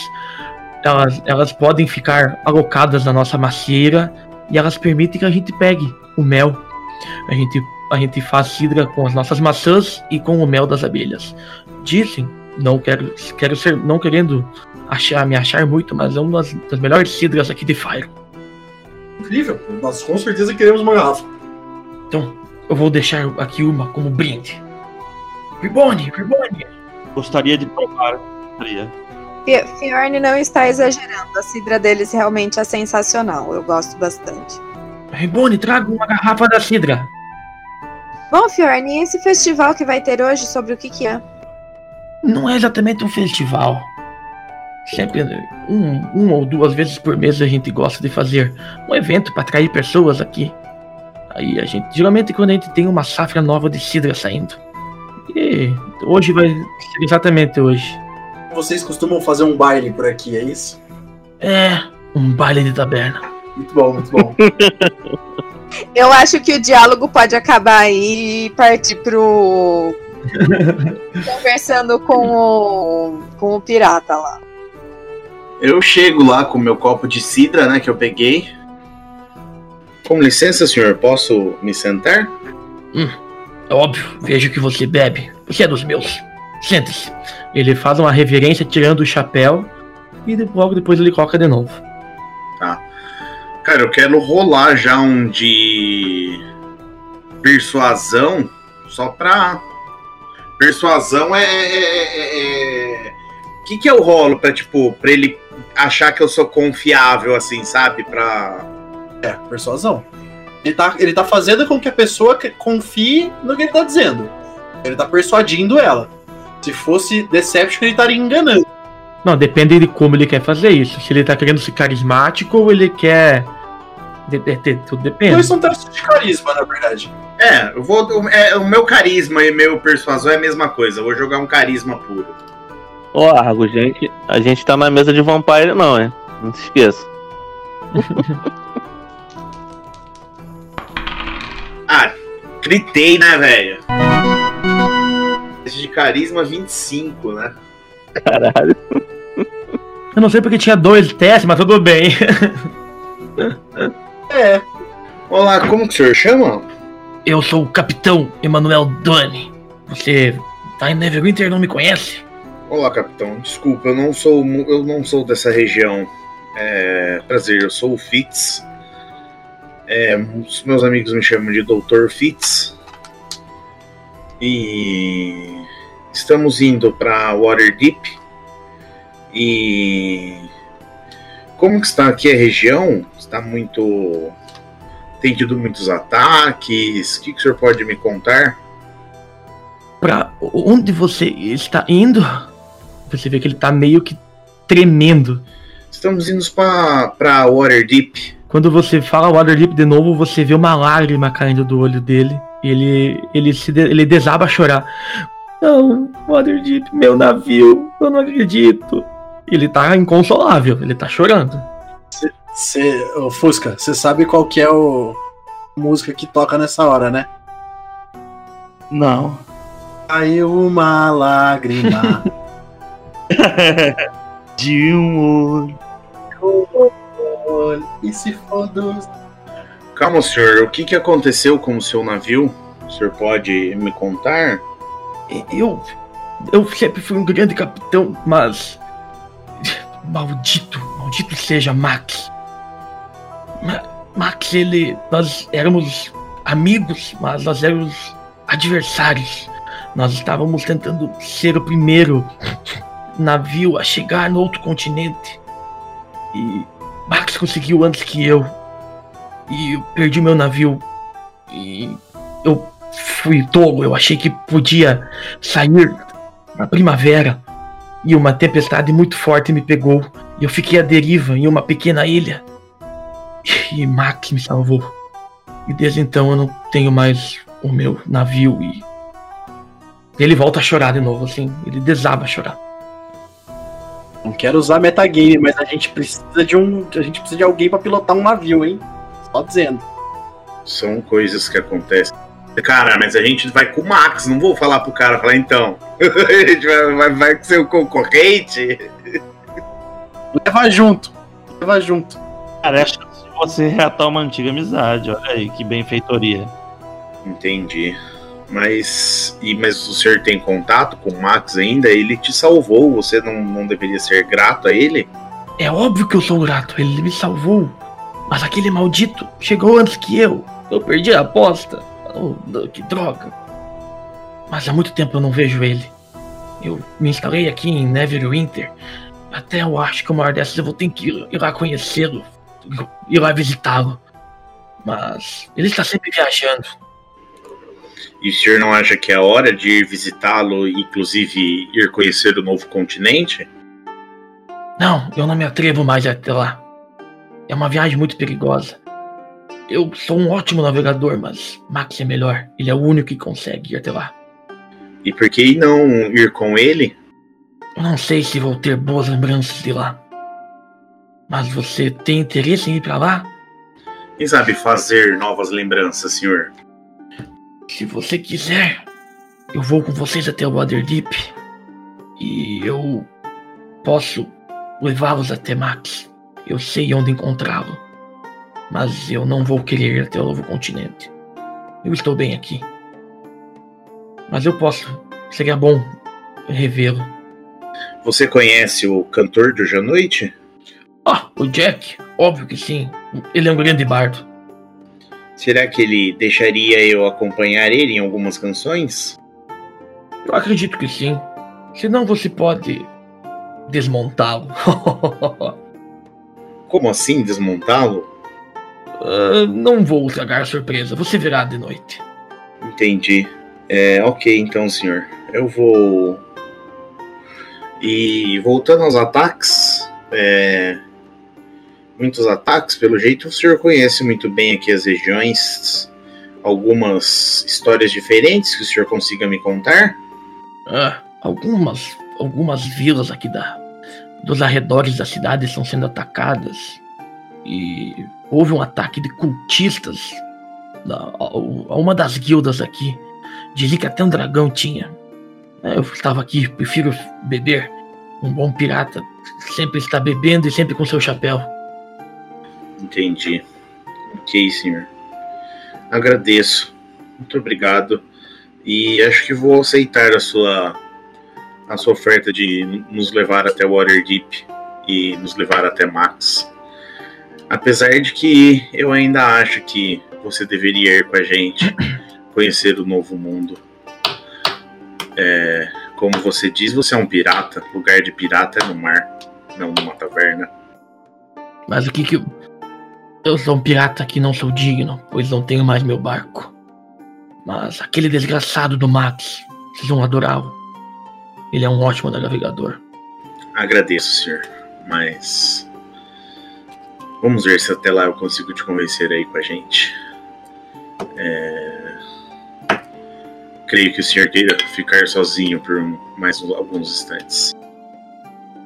Elas, elas podem ficar alocadas na nossa macieira e elas permitem que a gente pegue o mel. A gente, a gente faz cidra com as nossas maçãs e com o mel das abelhas. Dizem, não quero, quero ser, não querendo achar, me achar muito, mas é uma das, das melhores cidras aqui de Fire. Incrível, nós com certeza queremos uma garrafa. Então, eu vou deixar aqui uma como brinde. Ribone, Ribone. Gostaria de provar. Gostaria. Fi- Fiorne não está exagerando. A cidra deles realmente é sensacional. Eu gosto bastante. Ribone, traga uma garrafa da cidra. Bom, Fiorne, e esse festival que vai ter hoje, sobre o que, que é? Não é exatamente um festival. Sempre um, um ou duas vezes por mês a gente gosta de fazer um evento para atrair pessoas aqui. Aí a gente, geralmente quando a gente tem uma safra nova de cidra saindo. E hoje vai ser exatamente hoje. Vocês costumam fazer um baile por aqui, é isso? É, um baile de taberna. Muito bom, muito bom. Eu acho que o diálogo pode acabar aí e partir pro. Conversando com o. com o pirata lá. Eu chego lá com meu copo de cidra, né, que eu peguei. Com licença, senhor, posso me sentar? É óbvio, vejo que você bebe. Você é dos meus. Sente-se. Ele faz uma reverência tirando o chapéu e logo depois ele coloca de novo. Tá. Cara, eu quero rolar já um de persuasão, só pra. Persuasão é, é- é- é- O que, que eu rolo pra, tipo, pra ele achar que eu sou confiável, assim, sabe? Pra. É, persuasão. Ele tá, ele tá fazendo com que a pessoa que- confie no que ele tá dizendo. Ele tá persuadindo ela. Se fosse Deception, ele estaria enganando. Não, depende de como ele quer fazer isso. Se ele tá querendo ser carismático ou ele quer. De, de- de- tudo depende. Dois são testes de carisma, na verdade. É, eu vou. É, o meu carisma e meu persuasão é a mesma coisa. Eu vou jogar um carisma puro. Ô, Argo, gente, a gente tá na mesa de Vampire, não, hein? Não se esqueça. gritei, né, velho? De carisma 25, né? Caralho. Eu não sei porque tinha dois testes, mas tudo bem. É. Olá, como que o senhor chama? Eu sou o Capitão Emanuel Doni. Você tá em Neverwinter e não me conhece? Olá, capitão. Desculpa, eu não sou mu- eu não sou dessa região. É, prazer, eu sou o Fitz. É, os meus amigos me chamam de Dr. Fitz. E estamos indo para Waterdeep. E como que está aqui a região? Está muito tem tido muitos ataques. O que, que o senhor pode me contar? Pra onde você está indo? Você vê que ele tá meio que tremendo. Estamos indo para Waterdeep. Quando você fala Waterdeep de novo, você vê uma lágrima caindo do olho dele. Ele, ele, se de- ele desaba a chorar. Não, Waterdeep, meu navio, eu não acredito. Ele tá inconsolável, ele tá chorando. Cê, ô, Fusca, você sabe qual que é o a música que toca nessa hora, né? Não. Caiu uma lágrima. De um olho. E se for dos. Calma, senhor. O que, que aconteceu com o seu navio? O senhor pode me contar? Eu. Eu sempre fui um grande capitão, mas. Maldito, maldito seja Max. Ma- Max, ele. Nós éramos amigos, mas nós éramos adversários. Nós estávamos tentando ser o primeiro navio a chegar no outro continente. E Max conseguiu antes que eu. E eu perdi meu navio. E eu fui tolo, eu achei que podia sair na primavera. E uma tempestade muito forte me pegou. E eu fiquei à deriva em uma pequena ilha. E Max me salvou. E desde então eu não tenho mais o meu navio e. Ele volta a chorar de novo, assim. Ele desaba a chorar. Não quero usar metagame, mas a gente precisa de um. A gente precisa de alguém pra pilotar um navio, hein? Só dizendo. São coisas que acontecem. Cara, mas a gente vai com o Max, não vou falar pro cara, falar então. a gente vai, vai, vai ser o concorrente? Leva junto. Leva junto. Cara, é chance de você reatar uma antiga amizade. Olha aí, que benfeitoria. Entendi. Mas, e, mas o senhor tem contato com o Max ainda? Ele te salvou, você não, não deveria ser grato a ele? É óbvio que eu sou grato, ele me salvou. Mas aquele maldito chegou antes que eu. Eu perdi a aposta. Oh, que droga. Mas há muito tempo eu não vejo ele. Eu me instalei aqui em Neverwinter. Até eu acho que uma hora dessas eu vou ter que ir, ir lá conhecê-lo. Ir lá visitá-lo. Mas ele está sempre viajando. E o senhor não acha que é hora de ir visitá-lo, inclusive ir conhecer o novo continente? Não, eu não me atrevo mais até lá. É uma viagem muito perigosa. Eu sou um ótimo navegador, mas Max é melhor. Ele é o único que consegue ir até lá. E por que não ir com ele? Eu não sei se vou ter boas lembranças de lá. Mas você tem interesse em ir pra lá? Quem sabe fazer novas lembranças, senhor? Se você quiser, eu vou com vocês até o Waterdeep. E eu posso levá-los até Max. Eu sei onde encontrá-lo. Mas eu não vou querer ir até o novo continente. Eu estou bem aqui. Mas eu posso. Seria bom revê-lo. Você conhece o cantor de hoje à noite? Ah, o Jack? Óbvio que sim. Ele é um grande bardo. Será que ele deixaria eu acompanhar ele em algumas canções? Eu acredito que sim. Senão você pode desmontá-lo. Como assim desmontá-lo? Ah, não vou estragar a surpresa, você verá de noite. Entendi. É, ok, então, senhor. Eu vou. E voltando aos ataques, é, muitos ataques, pelo jeito o senhor conhece muito bem aqui as regiões. Algumas histórias diferentes que o senhor consiga me contar? Ah, algumas, algumas vilas aqui da, dos arredores da cidade estão sendo atacadas. E houve um ataque de cultistas a, a uma das guildas aqui. Dizia que até um dragão tinha. É, Eu estava aqui, prefiro beber. Um bom pirata sempre está bebendo e sempre com seu chapéu. Entendi. Ok, senhor. Agradeço. Muito obrigado. E acho que vou aceitar a sua a sua oferta de nos levar até Waterdeep e nos levar até Max. Apesar de que eu ainda acho que você deveria ir com a gente conhecer o novo mundo. É, como você diz, você é um pirata. Lugar de pirata é no mar, não numa taverna. Mas o que que. Eu- sou um pirata que não sou digno, pois não tenho mais meu barco. Mas aquele desgraçado do Max, vocês vão adorá-lo. Ele é um ótimo navegador. Agradeço, senhor, mas vamos ver se até lá eu consigo te convencer aí com a gente. É, Creio que o senhor queira ficar sozinho por um- mais alguns instantes.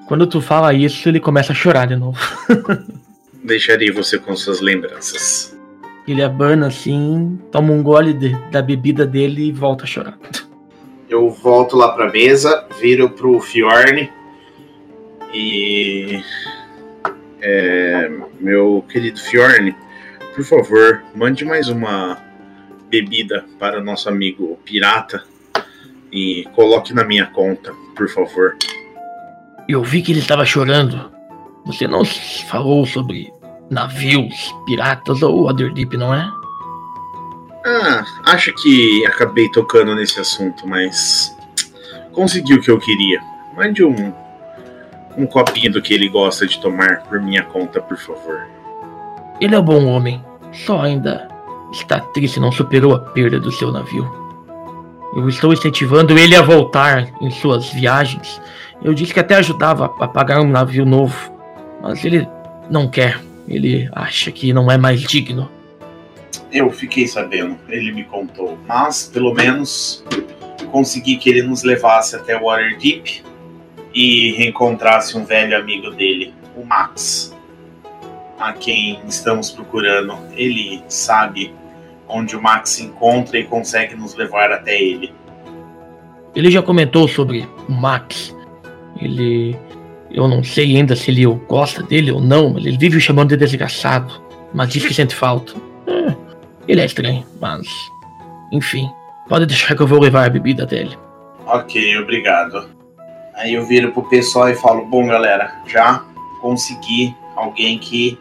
Quando tu fala isso, ele começa a chorar de novo. Deixarei você com suas lembranças. Ele abana assim, toma um gole de- da bebida dele e volta a chorar. Eu volto lá pra mesa, viro pro Fjorn e. É, meu querido Fjorn, por favor, mande mais uma bebida para o nosso amigo pirata e coloque na minha conta, por favor. Eu vi que ele estava chorando. Você não falou sobre navios, piratas ou Waterdeep, não é? Ah, acho que acabei tocando nesse assunto, mas consegui o que eu queria. Mande um, um copinho do que ele gosta de tomar por minha conta, por favor. Ele é um bom homem, só ainda está triste e não superou a perda do seu navio. Eu estou incentivando ele a voltar em suas viagens. Eu disse que até ajudava a pagar um navio novo, mas ele não quer. Ele acha que não é mais digno. Eu fiquei sabendo, ele me contou. Mas, pelo menos, consegui que ele nos levasse até Waterdeep e reencontrasse um velho amigo dele, o Max, a quem estamos procurando. Ele sabe onde o Max se encontra e consegue nos levar até ele. Ele já comentou sobre o Max. Ele. Eu não sei ainda se ele gosta dele ou não, mas ele vive o chamando de desgraçado. Mas diz que sente falta. É, ele é estranho, mas. Enfim. Pode deixar que eu vou levar a bebida dele. Ok, obrigado. Aí eu viro pro pessoal e falo: Bom, galera, já consegui alguém que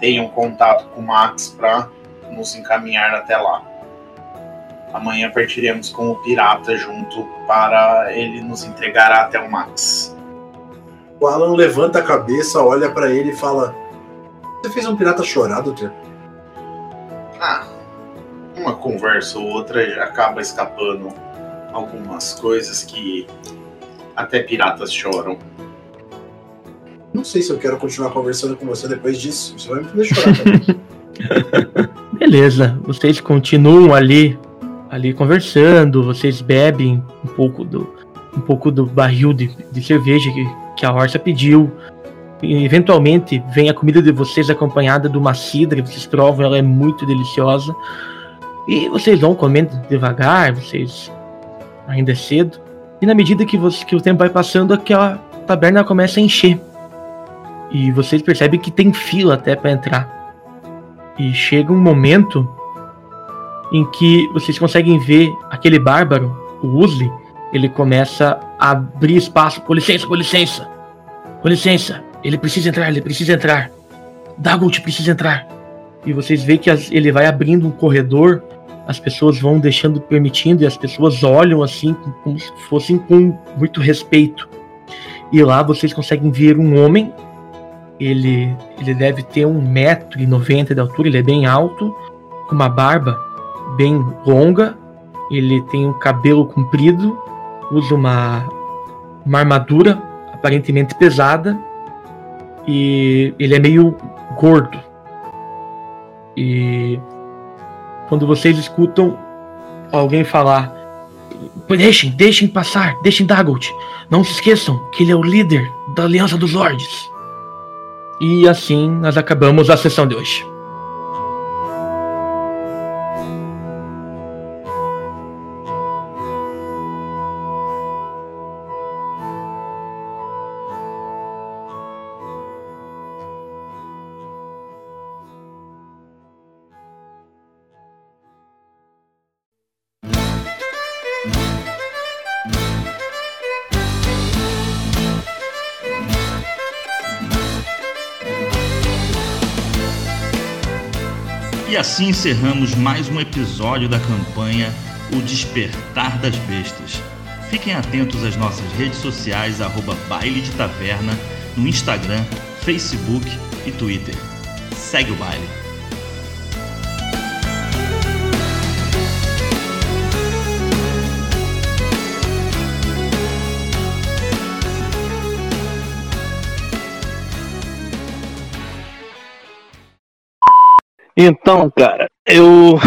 tenha um contato com o Max pra nos encaminhar até lá. Amanhã partiremos com o pirata junto para ele nos entregar até o Max. O Alan levanta a cabeça, olha pra ele e fala: Você fez um pirata chorar, doutor? Ah, uma conversa ou outra acaba escapando algumas coisas que até piratas choram. Não sei se eu quero continuar conversando com você depois disso. Você vai me fazer chorar também. Beleza, vocês continuam ali, ali conversando, vocês bebem um pouco do, um pouco do barril de, de cerveja que, que a Orsa pediu. Eventualmente vem a comida de vocês acompanhada de uma cidra, vocês provam, ela é muito deliciosa. E vocês vão comendo devagar, vocês ainda é cedo. E na medida que, você, que o tempo vai passando, aquela taberna começa a encher. E vocês percebem que tem fila até para entrar. E chega um momento em que vocês conseguem ver aquele bárbaro, o Usli, ele começa abrir espaço. Com licença, com licença. Com licença. Ele precisa entrar, ele precisa entrar. Dagolt precisa entrar. E vocês veem que as- ele vai abrindo um corredor, as pessoas vão deixando, permitindo, e as pessoas olham assim, como se fossem com muito respeito. E lá vocês conseguem ver um homem. Ele, ele deve ter 1,90m de altura, ele é bem alto, com uma barba bem longa. Ele tem um cabelo comprido, usa uma, uma armadura aparentemente pesada. E ele é meio gordo. E quando vocês escutam alguém falar: Deixem, deixem passar, deixem Dagolt. Não se esqueçam que ele é o líder da Aliança dos Lords. E assim nós acabamos a sessão de hoje. Assim encerramos mais um episódio da campanha O Despertar das Bestas. Fiquem atentos às nossas redes sociais, arroba Baile de Taverna, no Instagram, Facebook e Twitter. Segue o baile. Então, cara, eu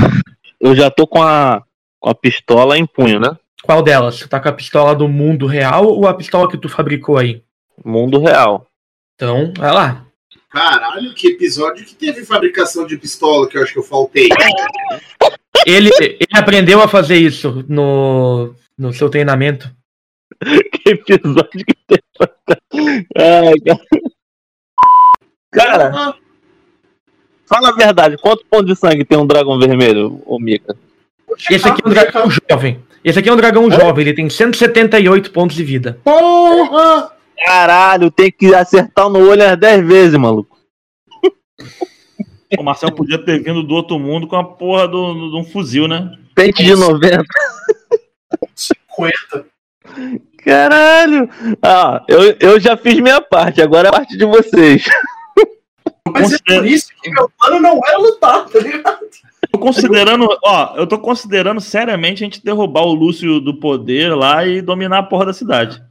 eu já tô com a, com a pistola em punho, né? Qual delas? Você tá com a pistola do mundo real ou a pistola que tu fabricou aí? Mundo real. Então, vai lá. Caralho, que episódio que teve fabricação de pistola que eu acho que eu faltei. Ele, ele aprendeu a fazer isso no, no seu treinamento. que episódio que tem. Ai, cara. Cara, fala a verdade, quantos pontos de sangue tem um dragão vermelho, ô Mika? Esse aqui é um dragão jovem. Esse aqui é um dragão jovem, ele tem 178 pontos de vida. Porra! Caralho, tem que acertar no olho as 10 vezes, maluco. O Marcel podia ter vindo do outro mundo com a porra de do, do, um fuzil, né? Pente de 90. 50. Caralho! Ah, eu, eu já fiz minha parte, agora é a parte de vocês. Mas é por isso que meu plano não era lutar, tá ligado? Tô considerando, ó, eu tô considerando seriamente a gente derrubar o Lúcio do poder lá e dominar a porra da cidade.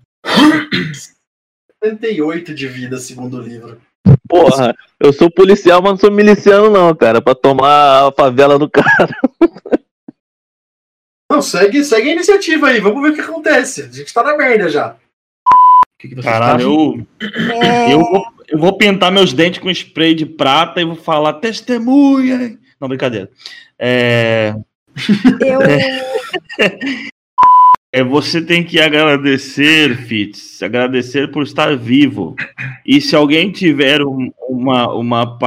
78 de vida, segundo o livro. Porra, eu sou policial, mas não sou miliciano, não, cara, pra tomar a favela do cara. Não, segue, segue a iniciativa aí, vamos ver o que acontece. A gente tá na merda já. Que que você Caralho, eu, eu, vou, eu vou pintar meus dentes com spray de prata e vou falar testemunha. Não, brincadeira. É, Eu. é, você tem que agradecer, Fitz, agradecer por estar vivo. E se alguém tiver um- uma, uma,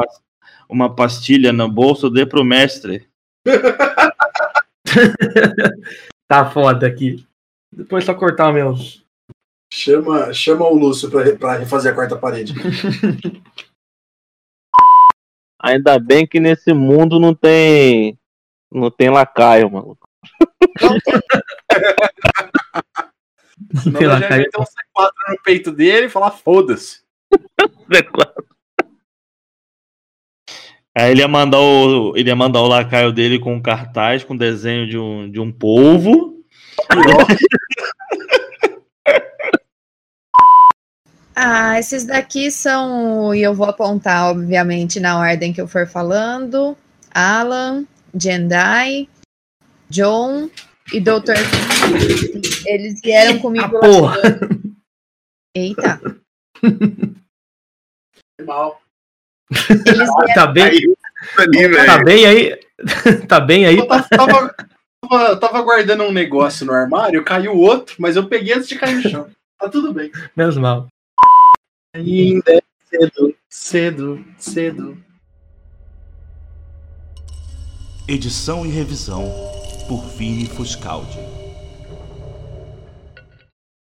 uma pastilha no bolso, dê pro mestre. Tá foda aqui. Depois só cortar meus. Chama, chama o Lúcio pra refazer a quarta parede. Ainda bem que nesse mundo não tem. Não tem lacaio, maluco. Senão Sei lá, já ia cara. meter um C4 no peito dele e falar foda-se. Aí ele ia mandar o, ele ia mandar o lacaio dele com um cartaz com desenho de um, de um polvo. Ah, esses daqui são. E eu vou apontar, obviamente, na ordem que eu for falando: Alan, Jendai, John e Dr. Eles vieram comigo. Ah, porra. Eita. Mal. Eles vieram... Tá bem, Ali, velho. tá bem aí? Tá bem aí? Eu tava, tava, tava- tava guardando um negócio no armário, caiu outro, mas eu peguei antes de cair no chão. Tá tudo bem. Menos mal. Ainda é cedo, cedo, cedo. Edição e revisão por Vini Fuscaldi.